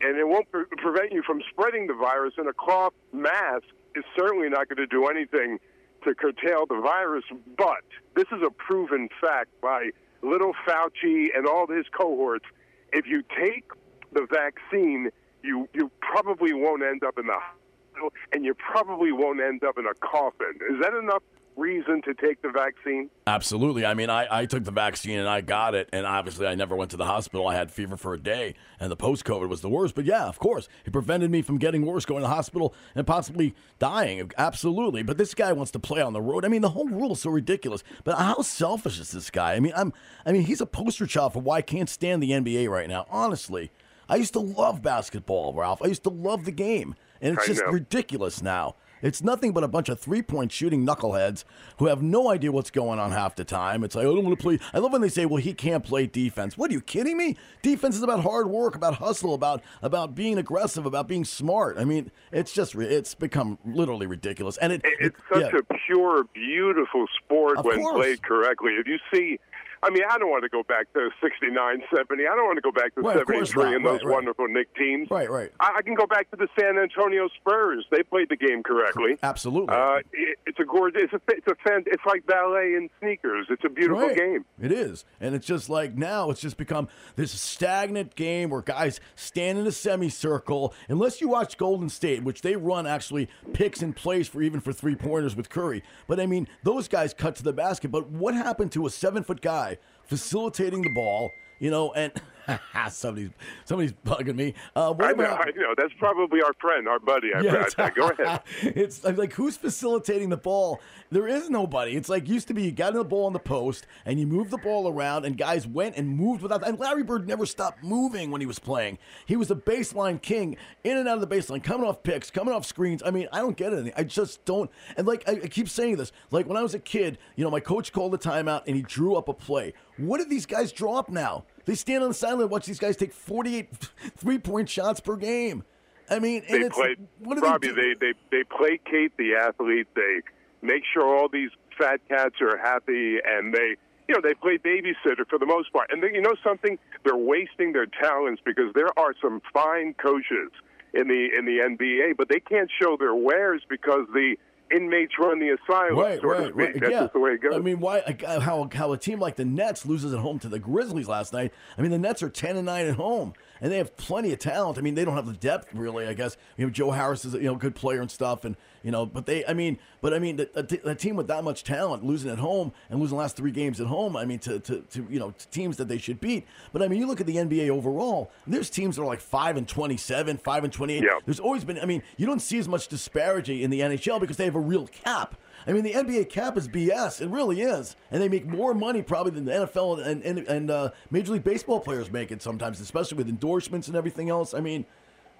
and it won't pre- prevent you from spreading the virus. And a cloth mask is certainly not going to do anything to curtail the virus. But this is a proven fact by little Fauci and all his cohorts. If you take the vaccine, you you probably won't end up in the hospital, and you probably won't end up in a coffin. Is that enough reason to take the vaccine? Absolutely. I mean, I, I took the vaccine and I got it, and obviously I never went to the hospital. I had fever for a day, and the post COVID was the worst. But yeah, of course, it prevented me from getting worse, going to the hospital, and possibly dying. Absolutely. But this guy wants to play on the road. I mean, the whole rule is so ridiculous. But how selfish is this guy? I mean, I'm I mean, he's a poster child for why I can't stand the NBA right now. Honestly, I used to love basketball, Ralph. I used to love the game, and it's I just know. ridiculous now. It's nothing but a bunch of three point shooting knuckleheads who have no idea what's going on half the time. It's like, I don't want to play. I love when they say, well, he can't play defense. What are you kidding me? Defense is about hard work, about hustle, about about being aggressive, about being smart. I mean, it's just, it's become literally ridiculous. And it, It- It's such yeah. a pure, beautiful sport Of when course. played correctly. If you see, I mean, I don't want to go back to 69, 70. I don't want to go back to Right, 73 and those Right, right. wonderful Knick teams. Right, right. I, I can go back to the San Antonio Spurs. They played the game correctly. Absolutely. Uh, it, it's a gorgeous. It's a. It's a. Fan, it's like ballet and sneakers. It's a beautiful Right. game. It is. And it's just like now it's just become this stagnant game where guys stand in a semicircle. Unless you watch Golden State, which they run actually picks and plays for even for three pointers with Curry. But I mean, those guys cut to the basket. But what happened to a seven foot guy facilitating the ball, you know, and somebody's somebody's bugging me. Uh, what I know. I know. That's probably our friend, our buddy. I, Yeah, I, go ahead. it's I'm like who's facilitating the ball? There is nobody. It's like used to be you got the ball on the post and you moved the ball around and guys went and moved without and Larry Bird never stopped moving when he was playing. He was the baseline king, in and out of the baseline, coming off picks, coming off screens. I mean, I don't get it. I just don't and like I, I keep saying this. Like when I was a kid, you know, my coach called a timeout and he drew up a play. What did these guys draw up now? They stand on the sideline and watch these guys take 48 three point shots per game. I mean, and They it's, play, what do Robbie. they, do? They, they they placate the athlete. They make sure all these fat cats are happy, and they you know they play babysitter for the most part. And then, you know something, they're wasting their talents because there are some fine coaches in the in the NBA, but they can't show their wares because the inmates run the asylum. Right, right, right. That's yeah. just the way it goes. I mean, why? uh, How how a team like the Nets loses at home to the Grizzlies last night? I mean, the Nets are ten and nine at home, and they have plenty of talent. I mean, they don't have the depth really. I guess you know Joe Harris is a, you know good player and stuff, and you know, but they. I mean, but I mean, a, t- a team with that much talent losing at home and losing the last three games at home. I mean, to, to, to you know to teams that they should beat. But I mean, you look at the NBA overall. There's teams that are like five and twenty-seven, five and twenty-eight. Yeah. There's always been. I mean, you don't see as much disparity in the NHL because they have a real cap. I mean, the NBA cap is BS. It really is, and they make more money probably than the NFL and and, and uh, Major League Baseball players make it sometimes, especially with endorsements and everything else. I mean,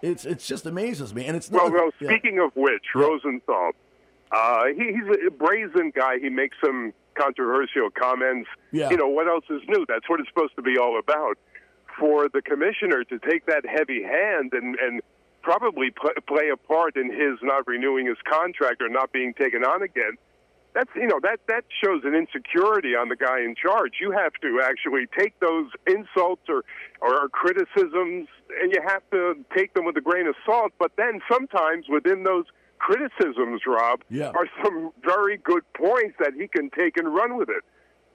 it's it's just amazes me, and it's not. Well, well yeah. speaking of which, Rosenthal, uh, he, he's a brazen guy. He makes some controversial comments. Yeah. You know, what else is new? That's what it's supposed to be all about. For the commissioner to take that heavy hand and, and probably pl- play a part in his not renewing his contract or not being taken on again, that's you know that that shows an insecurity on the guy in charge. You have to actually take those insults or or criticisms, and you have to take them with a grain of salt. But then sometimes within those criticisms, Rob, Yeah. are some very good points that he can take and run with it.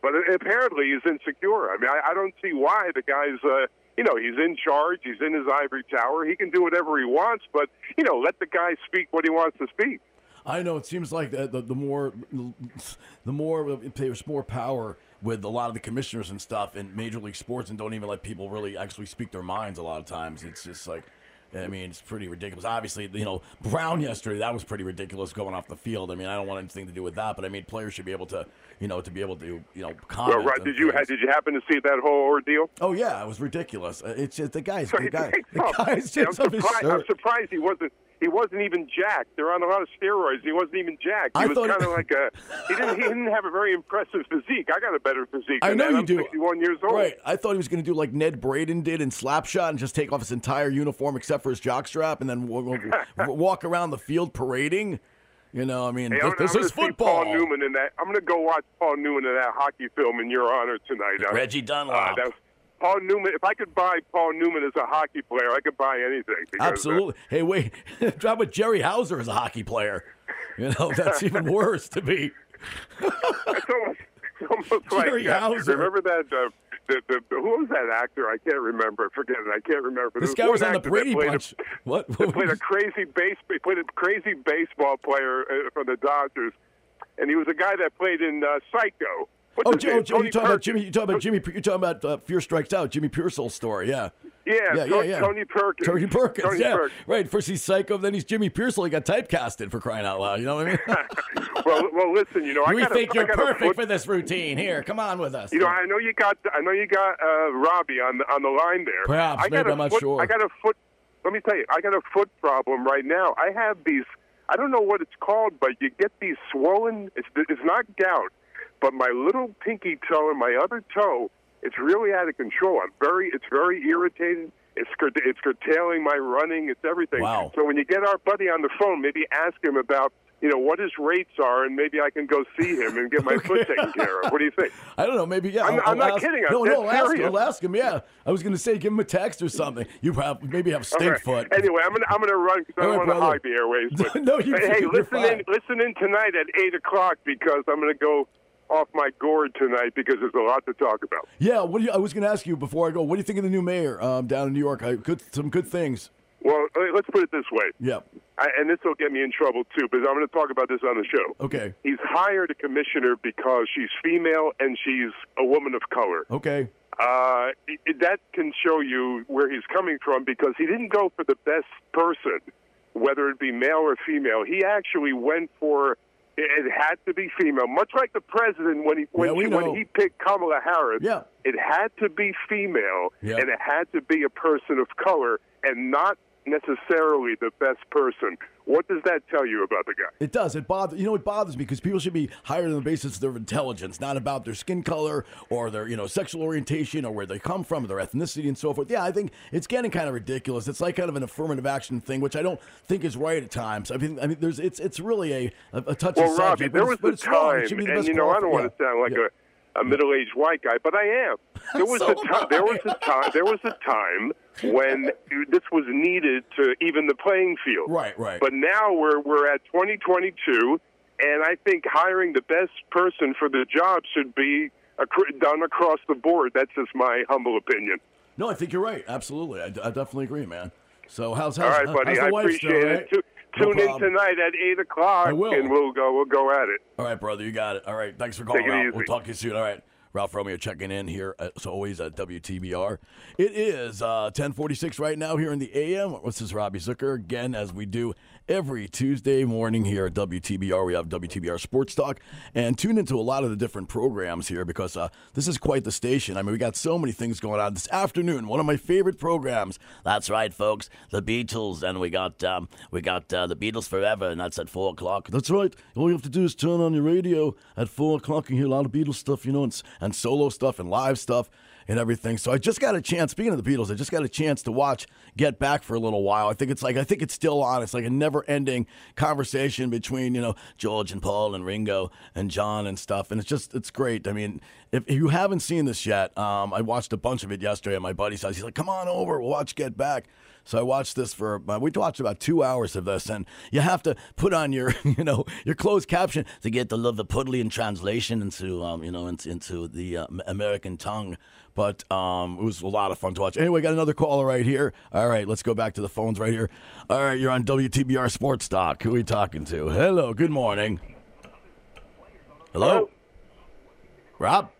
But apparently he's insecure. I mean, I, I don't see why the guy's. Uh, you know, he's in charge. He's in his ivory tower. He can do whatever he wants. But you know, let the guy speak what he wants to speak. I know it seems like the, the, the more the more there's more power with a lot of the commissioners and stuff in Major League Sports, and don't even let people really actually speak their minds. A lot of times, it's just like. I mean, it's pretty ridiculous. Obviously, you know, Brown yesterday, that was pretty ridiculous going off the field. I mean, I don't want anything to do with that, but I mean, players should be able to, you know, to be able to, you know, comment. Well, right? Did you things. did you happen to see that whole ordeal? Oh yeah, it was ridiculous. It's just the guys, the guy, the guys I'm surprised, I'm surprised he wasn't. He wasn't even jacked. They're on a lot of steroids. He wasn't even jacked. He I was kind of like a. He didn't. He didn't have a very impressive physique. I got a better physique. I know that. you I'm do. 61 years old. Right. I thought he was going to do like Ned Braden did in Slapshot and just take off his entire uniform except for his jockstrap and then w- w- walk around the field parading. You know, I mean, Hey, this, I'm, this I'm is football. Paul Newman in that. I'm going to go watch Paul Newman in that hockey film in your honor tonight. Uh, Reggie Dunlop. Uh, that's- Paul Newman. If I could buy Paul Newman as a hockey player, I could buy anything. uh, Absolutely. Hey, wait. Drop with Jerry Houser as a hockey player. You know, that's even worse to be. It's almost, it's almost Jerry uh, Houser. remember that. Uh, the, the, who was that actor? I can't remember. Forget it. I can't remember. This guy was on the Brady played a- Bunch. What? that played a crazy base. He played a crazy baseball player uh, for the Dodgers, and he was a guy that played in uh, Psycho. Oh, Jimmy, name? Jimmy, you're talking about Jimmy. You're talking about Jimmy. You're talking about uh, Fear Strikes Out. Jimmy Piersall's story. Yeah. Yeah, yeah, Tony- yeah, yeah. Tony Perkins. Tony Perkins. Tony yeah. Perkins. Right. First he's Psycho, then he's Jimmy Piersall. He got typecasted for crying out loud. You know what I mean? well, well, listen. You know, I we got think you're I perfect foot, for this routine. Here, come on with us. You know, I know you got. I know you got uh, Robbie on the on the line there. Perhaps, I maybe, I'm not sure. I got a foot. Let me tell you, I got a foot problem right now. I have these. I don't know what it's called, but you get these swollen. It's it's not gout, but my little pinky toe and my other toe. It's really out of control. I'm very. It's very irritated. It's it's curtailing my running. It's everything. Wow. So when you get our buddy on the phone, maybe ask him about you know what his rates are, and maybe I can go see him and get my foot taken care of. What do you think? I don't know. Maybe yeah. I'm- I'll- I'm I'll not ask- kidding. I'm No, no. Ask him. I'll ask him. Yeah. I was going to say, give him a text or something. You have maybe have stink right. foot. Anyway, I'm gonna I'm gonna run because I don't right, want to hog the airways. But No, you- hey, hey, listen in listen in tonight at eight o'clock because I'm gonna go off my gourd tonight because there's a lot to talk about. Yeah. What do you, I was going to ask you before I go. What do you think of the new mayor um, down in New York? I, good, some good things. Well, let's put it this way, Yeah. I, and this will get me in trouble too because I'm going to talk about this on the show. Okay. He's hired a commissioner because she's female and she's a woman of color. Okay. uh, that can show you where he's coming from because he didn't go for the best person, whether it be male or female. He actually went for it had to be female, much like the president when he when, Yeah, he, when he picked Kamala Harris. Yeah. it had to be female, Yeah. and it had to be a person of color, and not necessarily the best person. What does that tell you about the guy? It does. It bothers. You know, it bothers me because people should be hired on the basis of their intelligence, not about their skin color or their you know sexual orientation or where they come from, their ethnicity, and so forth. Yeah, I think it's getting kind of ridiculous. It's like kind of an affirmative action thing, which I don't think is right at times. I mean, I mean, there's it's it's really a a, a touchy Well, Robbie, subject. there but was a wrong. Time, should be the and you know, I don't want to sound like yeah. a, a middle-aged white guy, but I am. There was So a time. There was a time. There was a time when this was needed to even the playing field. Right, right. But now we're we're at 2022, and I think hiring the best person for the job should be done across the board. That's just my humble opinion. No, I think you're right. Absolutely, I, I definitely agree, man. So how's how's, right, buddy. how's the I wife appreciate still, it. right? No Tune in tonight at eight o'clock, I will. and we'll go. We'll go at it. All right, brother, you got it. All right, thanks for calling. Take it Ralph. easy. We'll talk to you soon. All right, Ralph Romeo checking in here as always at WTBR. It is uh, 1046 right now here in the AM. What's this is Robbie Zucker again, as we do every Tuesday morning here at WTBR. We have WTBR Sports Talk and tune into a lot of the different programs here because uh, this is quite the station. I mean, we got so many things going on this afternoon. One of my favorite programs. That's right, folks. The Beatles, and we got um, we got uh, the Beatles Forever, and that's at four o'clock. That's right. All you have to do is turn on your radio at four o'clock and hear a lot of Beatles stuff, you know, and, and solo stuff and live stuff and everything. So I just got a chance. Speaking of the Beatles, I just got a chance to watch Get Back for a little while. I think it's like I think it's still on. It's like a never-ending conversation between you know George and Paul and Ringo and John and stuff, and it's just it's great. I mean, if, if you haven't seen this yet, um, I watched a bunch of it yesterday at my buddy's house. He's like, "Come on over, we'll watch Get Back." So I watched this for we watched about two hours of this, and you have to put on your you know your closed caption To get the Liverpudlian translation into um, you know into, into the uh, American tongue. but um, it was a lot of fun to watch. Anyway, got another caller right here. All right, let's go back to the phones right here. All right, you're on WTBR Sports Talk. Who are we talking to? Hello, good morning. Hello, Rob.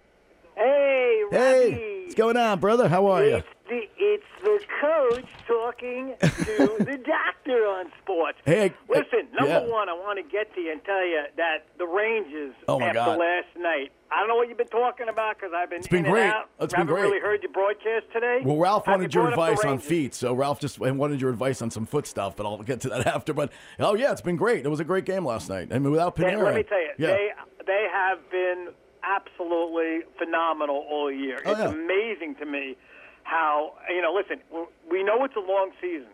Hey, Hey, what's going on, brother? How are you? The it's the coach talking to the doctor on sports. Hey, Listen, number yeah. one, I want to get to you and tell you that the Rangers Oh, my after God. last night. I don't know what you've been talking about because I've been It's been great. out. It's been haven't great. really heard your broadcast today. Well, Ralph wanted your brought up the advice on feet, so Ralph just wanted your advice on some foot stuff, but I'll get to that after. But oh yeah, it's been great. It was a great game last night. I mean, without They- Panarin, let me tell you, yeah. they they have been absolutely phenomenal all year. Oh, it's yeah. amazing to me how you know. Listen, we know it's a long season.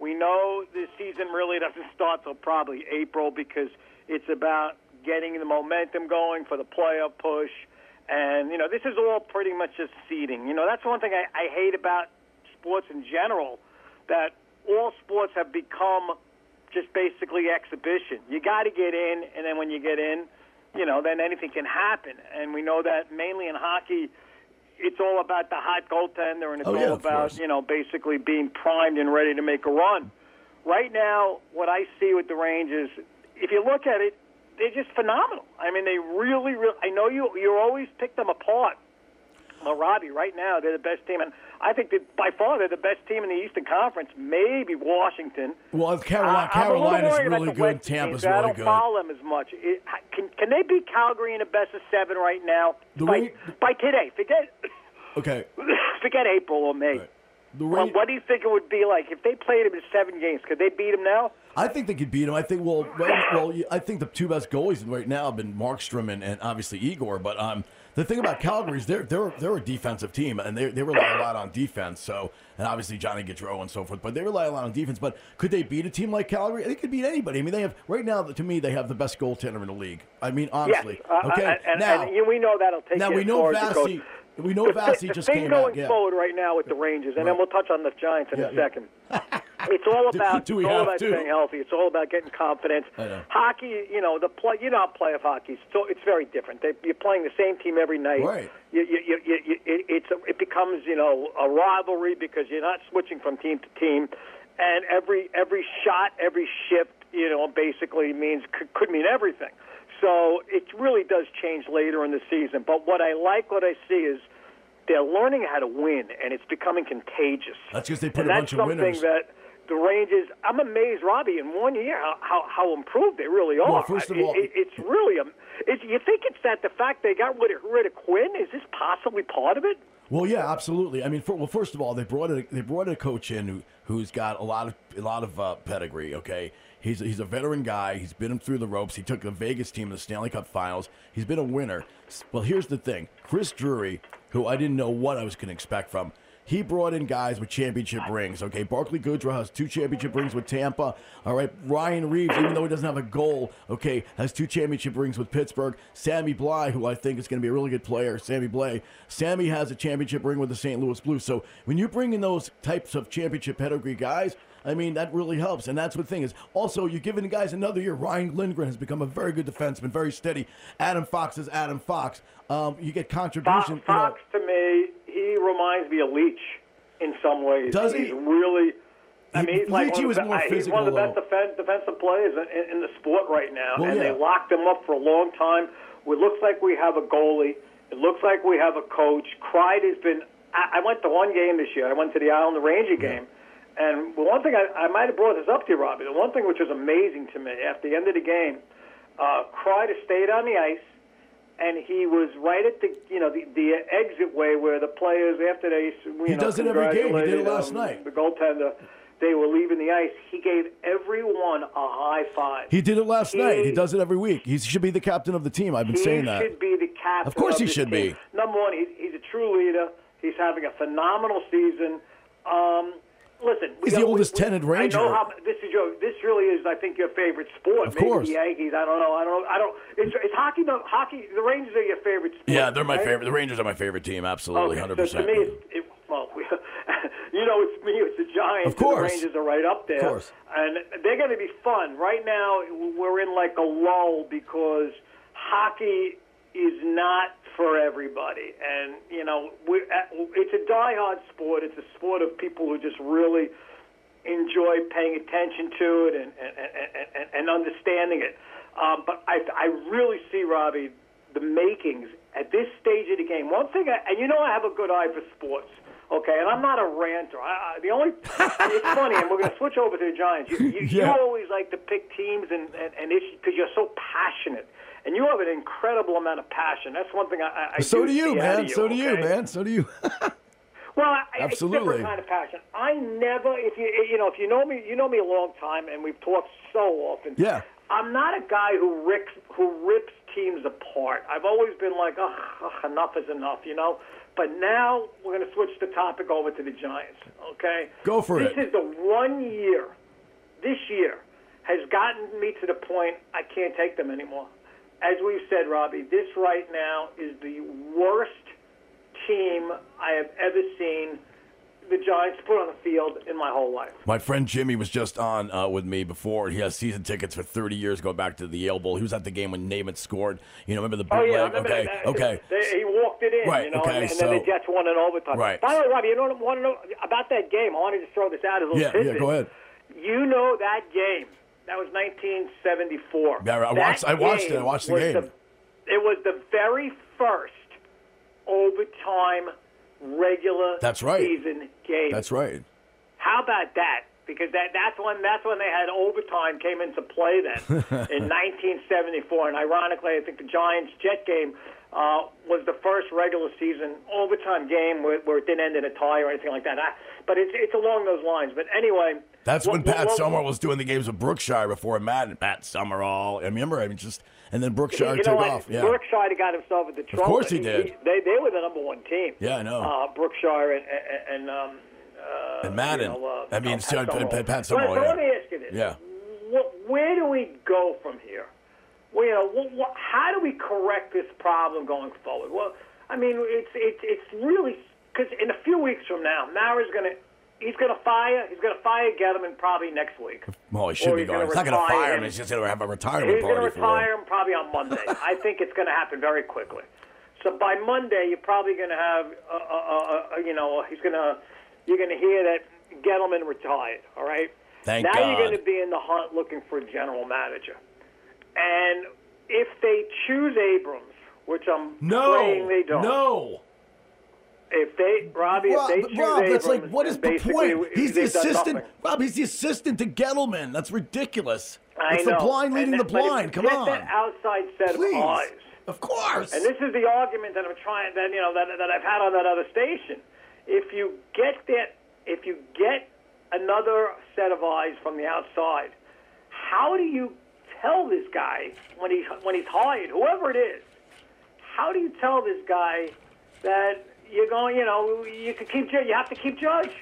We know the season really doesn't start till probably April because it's about getting the momentum going for the playoff push. And you know, this is all pretty much just seeding. You know, that's one thing I, I hate about sports in general. That all sports have become just basically exhibition. You got to get in, and then when you get in, you know, then anything can happen. And we know that mainly in hockey, it's all about the hot goaltender, and it's Oh, all yeah, of about you know basically being primed and ready to make a run. Right now, what I see with the Rangers, if you look at it, they're just phenomenal. I mean, they really, really. I know you you always pick them apart. Well, Robbie, right now they're the best team, and I think that by far they're the best team in the Eastern Conference. Maybe Washington. Well, Carolina, I- I'm a little Carolina's really good. Tampa's teams. I really don't good. follow them as much. It, can can they beat Calgary in a best of seven right now? The by, by today, forget Okay, forget April or May. the Well, what do you think it would be like if they played him in seven games? Could they beat him now? I think they could beat him. I think well, well, I think the two best goalies right now have been Markstrom and, and obviously Igor. But um, the thing about Calgary is they're they're they're a defensive team and they they rely a lot on defense. So and obviously Johnny Gaudreau and so forth. But they rely a lot on defense. But could they beat a team like Calgary? They could beat anybody. I mean, they have right now. To me, they have the best goaltender in the league. I mean, honestly. yes. Uh, okay, and, and, now and we know that'll take now we know far as it goes. Vasi. We know the, Vasi the just thing came going out. Yeah. forward right now with the Rangers, and then we'll touch on the Giants in Yeah, a yeah. it's all about do it's all about to? staying healthy. It's all about getting confidence. Hockey, you know, the play. You know, how playoff hockey. So it's very different. They, you're playing the same team every night. Right. You, you, you, you, it, it's a, it becomes you know a rivalry because you're not switching from team to team, and every every shot, every shift, you know, basically means could, could mean everything. So it really does change later in the season. But what I like, what I see is they're learning how to win, and it's becoming contagious. That's because they put and a bunch of winners. That's something that the Rangers. I'm amazed, Robbie, in one year how how, how improved they really are. Well, first of all- it, it's really. Um, it's, you think it's that the fact they got rid of, rid of Quinn is this possibly part of it? Well, yeah, absolutely. I mean, for, well, first of all, they brought a, they brought a coach in who who's got a lot of a lot of uh, pedigree. Okay, he's he's a veteran guy. He's been him through the ropes. He took the Vegas team to the Stanley Cup Finals. He's been a winner. Well, here's the thing: Chris Drury, who I didn't know what I was going to expect from. He brought in guys with championship rings. Okay, Barclay Goodrow has two championship rings with Tampa. All right, Ryan Reaves, even though he doesn't have a goal, okay, has two championship rings with Pittsburgh. Sammy Bly, who I think is going to be a really good player, Sammy Blais. Sammy has a championship ring with the St. Louis Blues. So when you bring in those types of championship pedigree guys, I mean that really helps, and that's what the thing is. Also, you're giving the guys another year. Ryan Lindgren has become a very good defenseman, very steady. Adam Fox is Adam Fox. Um, you get contribution. Fox, you know, Fox to me, he reminds me of Leetch in some ways. Does he? He's really. I mean, he's like Leetchy one of, was the, more be- he's one of the best defen defensive players in, in, the sport right now, Well, and yeah. they locked him up for a long time. It looks like we have a goalie. It looks like we have a coach. Cried has been. I, I went to one game this year. I went to the Island Ranger game, and the one thing I, I might have brought this up to you, Robbie. The one thing which was amazing to me at the end of the game, uh, Kreider stayed on the ice, and he was right at the you know the, the exit way where the players after they you He know, does it every game. He did it last um, night. The goaltender, they were leaving the ice. He gave everyone a high five. He did it last night. He does it every week. He should be the captain of the team. I've been saying that. He should be the captain. Of course he this should team. be. Number one, he's, he's a true leader. He's having a phenomenal season. Um, listen, He's the oldest we- tenured I Ranger. know how this is your. This really is, I think, your favorite sport. Of Maybe course. the Yankees. I don't know. I don't know. I don't. It's, it's hockey. The hockey. The Rangers are your favorite sport. Yeah, they're my right? favorite. The Rangers are my favorite team. Absolutely, Okay, hundred so percent. To me, it's, it, well, we, you know, it's me. It's the Giants. Of course. and the Rangers are right up there. Of course. and they're going to be fun. Right now, we're in like a lull because hockey is not for everybody, and you know, we it's a diehard sport. It's a sport of people who just really enjoy paying attention to it and and, and, and, and understanding it. Um, but I, I really see Robbie the makings at this stage of the game. One thing, I, and you know, I have a good eye for sports. Okay, and I'm not a ranter. I, I, the only it's funny, and we're going to switch over to the Giants. You, you, Yeah. you always like to pick teams and and, and issues because you're so passionate, and you have an incredible amount of passion. That's one thing I, I So do you, see man. you, So do you, man. So do you. Well, I, Absolutely. it's a different kind of passion. I never, if you you know, if you know me, you know me a long time, and we've talked so often. Yeah. I'm not a guy who rips who rips teams apart. I've always been like, oh, enough is enough, you know. But now we're going to switch the topic over to the Giants. Okay. Go for this it. This is the one year. This year has gotten me to the point I can't take them anymore. As we've said, Robbie, this right now is the worst team I have ever seen the Giants put on the field in my whole life. My friend Jimmy was just on uh, with me before. He has season tickets for 30 years, going back to the Yale Bowl. He was at the game when Namath scored. You know, remember the Oh bootleg? yeah, remember okay, that. okay. They, he walked it in, Right, you know, okay, and, and so- then the Jets won in overtime. Right. By the way, Robbie, you know what I want to know about that game? I wanted to throw this out as a little Yeah, yeah. Go ahead. You know that game? That was 1974. Yeah, I watched- I watched it. I watched the game. it was the very first overtime regular That's right. season game. That's right. How about that? Because that that's when that's when they had overtime came into play then in 1974. And ironically, I think the Giants Jet game uh, was the first regular season overtime game where, where it didn't end in a tie or anything like that. I, but it's it's along those lines. But anyway, That's what- when Pat what- Summerall was doing the games with Brookshier before Madden. Pat Summerall. I remember. I mean, just and then Brookshier you know took off. Yeah. Brookshier got himself into trouble. Of course he did. they they were the number one team. Yeah, I know. Uh, Brookshier and and, and um, uh, and Madden. you know, uh, I mean, Pat. Pat, Pat So- Summerall. so yeah. let me ask you this: Yeah. Wh- where do we go from here? Well, you know, wh- wh- how do we correct this problem going forward? Well, I mean, it's it's it's really because in a few weeks from now, Mara's going to he's going to fire he's going to fire Gettleman probably next week. Well, he should be he's going. He's not going to fire him. him. He's just going to have a retirement He's going party to for him. retire him probably on Monday. I think it's going to happen very quickly. So by Monday, you're probably going to have, uh, uh, uh, uh, you know, he's going to, you're going to hear that Gettleman retired. All right. Thank now God. you're going to be in the hunt looking for a general manager, and if they choose Abrams, which I'm No. praying they don't. No. If they, Robbie, Rob, if they choose Rob, that's like what is the point? He's the assistant. Rob, he's the assistant to Gettleman. That's ridiculous. I it's know. the blind leading And the that- but if blind. you Come get on. that outside set Please. of eyes. Of course. And this is the argument that I'm trying that you know that that I've had on that other station. If you get that, if you get another set of eyes from the outside, how do you tell this guy when he's when he's hired, whoever it is? How do you tell this guy that you're going? You know, you could keep You have to keep Judge.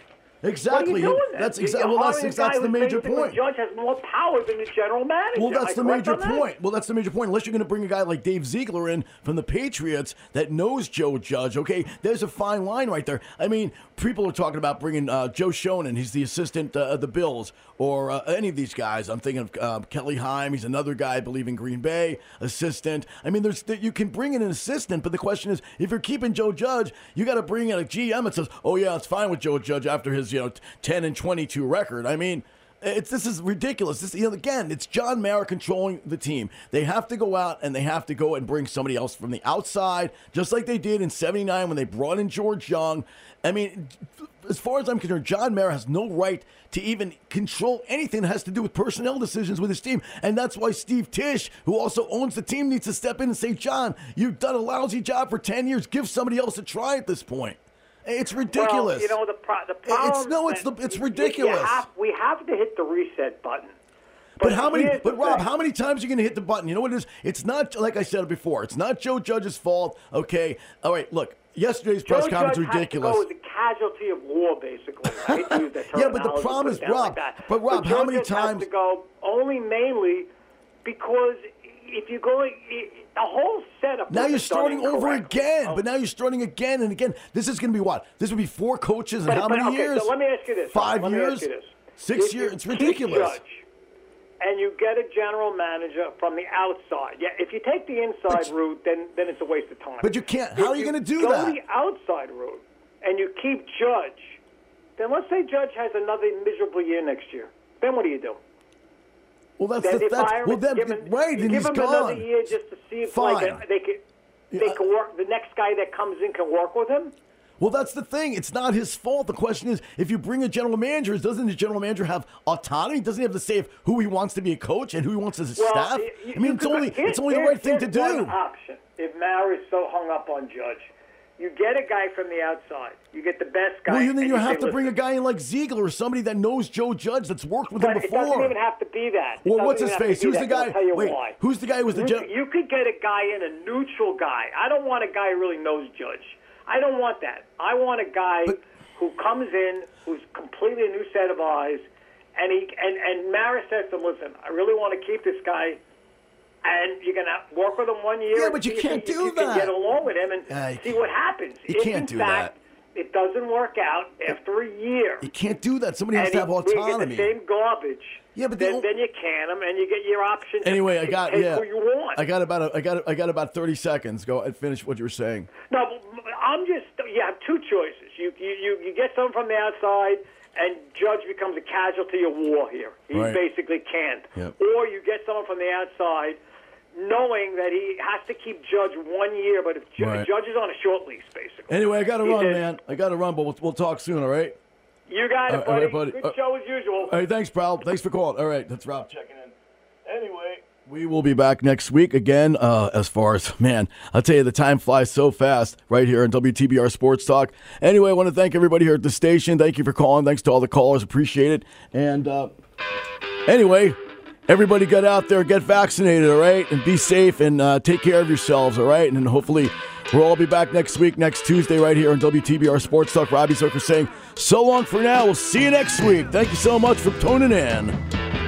Exactly. What are you doing? That's exactly. Well, that's that's the major point. Judge has more power than the general manager. Well, that's the major on that? point. Well, that's the major point. Unless you're going to bring a guy like Dave Ziegler in from the Patriots that knows Joe Judge, okay, there's a fine line right there. I mean, people are talking about bringing uh, Joe Shonin. He's the assistant uh, of the Bills, or uh, any of these guys. I'm thinking of uh, Kelly Heim. He's another guy, I believe, in Green Bay, assistant. I mean, there's you can bring in an assistant, but the question is, if you're keeping Joe Judge, you got to bring in a GM that says, "Oh yeah, it's fine with Joe Judge after his you know 10 and 22 record." I mean. It's this is ridiculous. This you know again, it's John Mara controlling the team. They have to go out and they have to go and bring somebody else from the outside, just like they did in '79 when they brought in George Young. I mean, as far as I'm concerned, John Mara has no right to even control anything that has to do with personnel decisions with his team, and that's why Steve Tisch, who also owns the team, needs to step in and say, "John, you've done a lousy job for ten years. Give somebody else a try at this point." It's ridiculous. Well, you know the pro- the problem. It's no, it's the it's ridiculous. have- we have to hit the reset button. But how many? But Rob, thing. how many times are you going to hit the button? You know what it is? It's not like I said before. It's not Joe Judge's fault. Okay. All right. Look, yesterday's press conference Judge has to ridiculous. go with the casualty of war, basically. I hate to use that Yeah, but the problem is, it down like Rob, but Rob, Joe how many Judge times- to go only mainly because if you go, the whole setup. Now you're starting over again. But oh. now you're starting again and again. This is going to be what? This would be four coaches in how but, many okay, years? So let me ask you this. Five let me years? ask you this. Six If you years? It's ridiculous. Judge and you get a general manager from the outside. Yeah, if you take the inside route, then then it's a waste of time. But you can't. If How are you going to do go that? the outside route and you keep Judge, then let's say Judge has another miserable year next year. Then what do you do? Well, that's then the, that's well, him, right, and give he's him gone. another year just to see if like Fine. a, they could they can work. The next guy that comes in can work with him. Well, that's the thing. It's not his fault. The question is, if you bring a general manager, doesn't the general manager have autonomy? Doesn't he have to say if who he wants to be a coach and who he wants as a Well, staff? I mean, it's only it's only the right thing to do. Option. If Mara is so hung up on Judge, you get a guy from the outside. You get the best guy. Well, you, then you say, have to bring a guy in like Ziegler or somebody that knows Joe Judge that's worked with him before. it doesn't even have to be that. It Well, what's his face? Who's that, the guy- you wait, why. who's the guy who was the you, gen- you could get a guy in a neutral guy. I don't want a guy who really knows Judge. I don't want that. I want a guy who comes in, who's completely a new set of eyes, and he and and Mara says to him, "Listen, I really want to keep this guy." And you're gonna work with him one year. Yeah, but you can't you, do you can that. get along with him and Yeah, see what happens. you if can't in do fact it doesn't work out after a year, You can't do that. Somebody has to have he- we get autonomy. the same garbage. Yeah, but the then, then you can him and you get your option. Anyway, I got yeah. who you want. I got about a, I got I got about thirty seconds. Go and finish what you were saying. No, I'm just you have two choices. You you you, you get someone from the outside, and Judge becomes a casualty of war here. He Right. basically can't. Yep. Or you get someone from the outside, knowing that he has to keep Judge one year, but if Ju- Right. Judge is on a short lease, basically. Anyway, I got to run, said- man. I got to run, but we'll, we'll talk soon. All right. You got it, buddy. right, buddy. Good Uh, show as usual. All right, thanks, pal. Thanks for calling. All right, that's Rob checking in. Anyway, we will be back next week again. Uh, as far as man, I'll tell you, the time flies so fast right here on WTBR Sports Talk. Anyway, I want to thank everybody here at the station. Thank you for calling. Thanks to all the callers. Appreciate it. And uh, anyway, everybody get out there, get vaccinated, all right, and be safe and uh, take care of yourselves, all right. And hopefully. We'll all be back next week, next Tuesday, right here on WTBR Sports Talk. Robbie Zucker saying so long for now. We'll see you next week. Thank you so much for tuning in.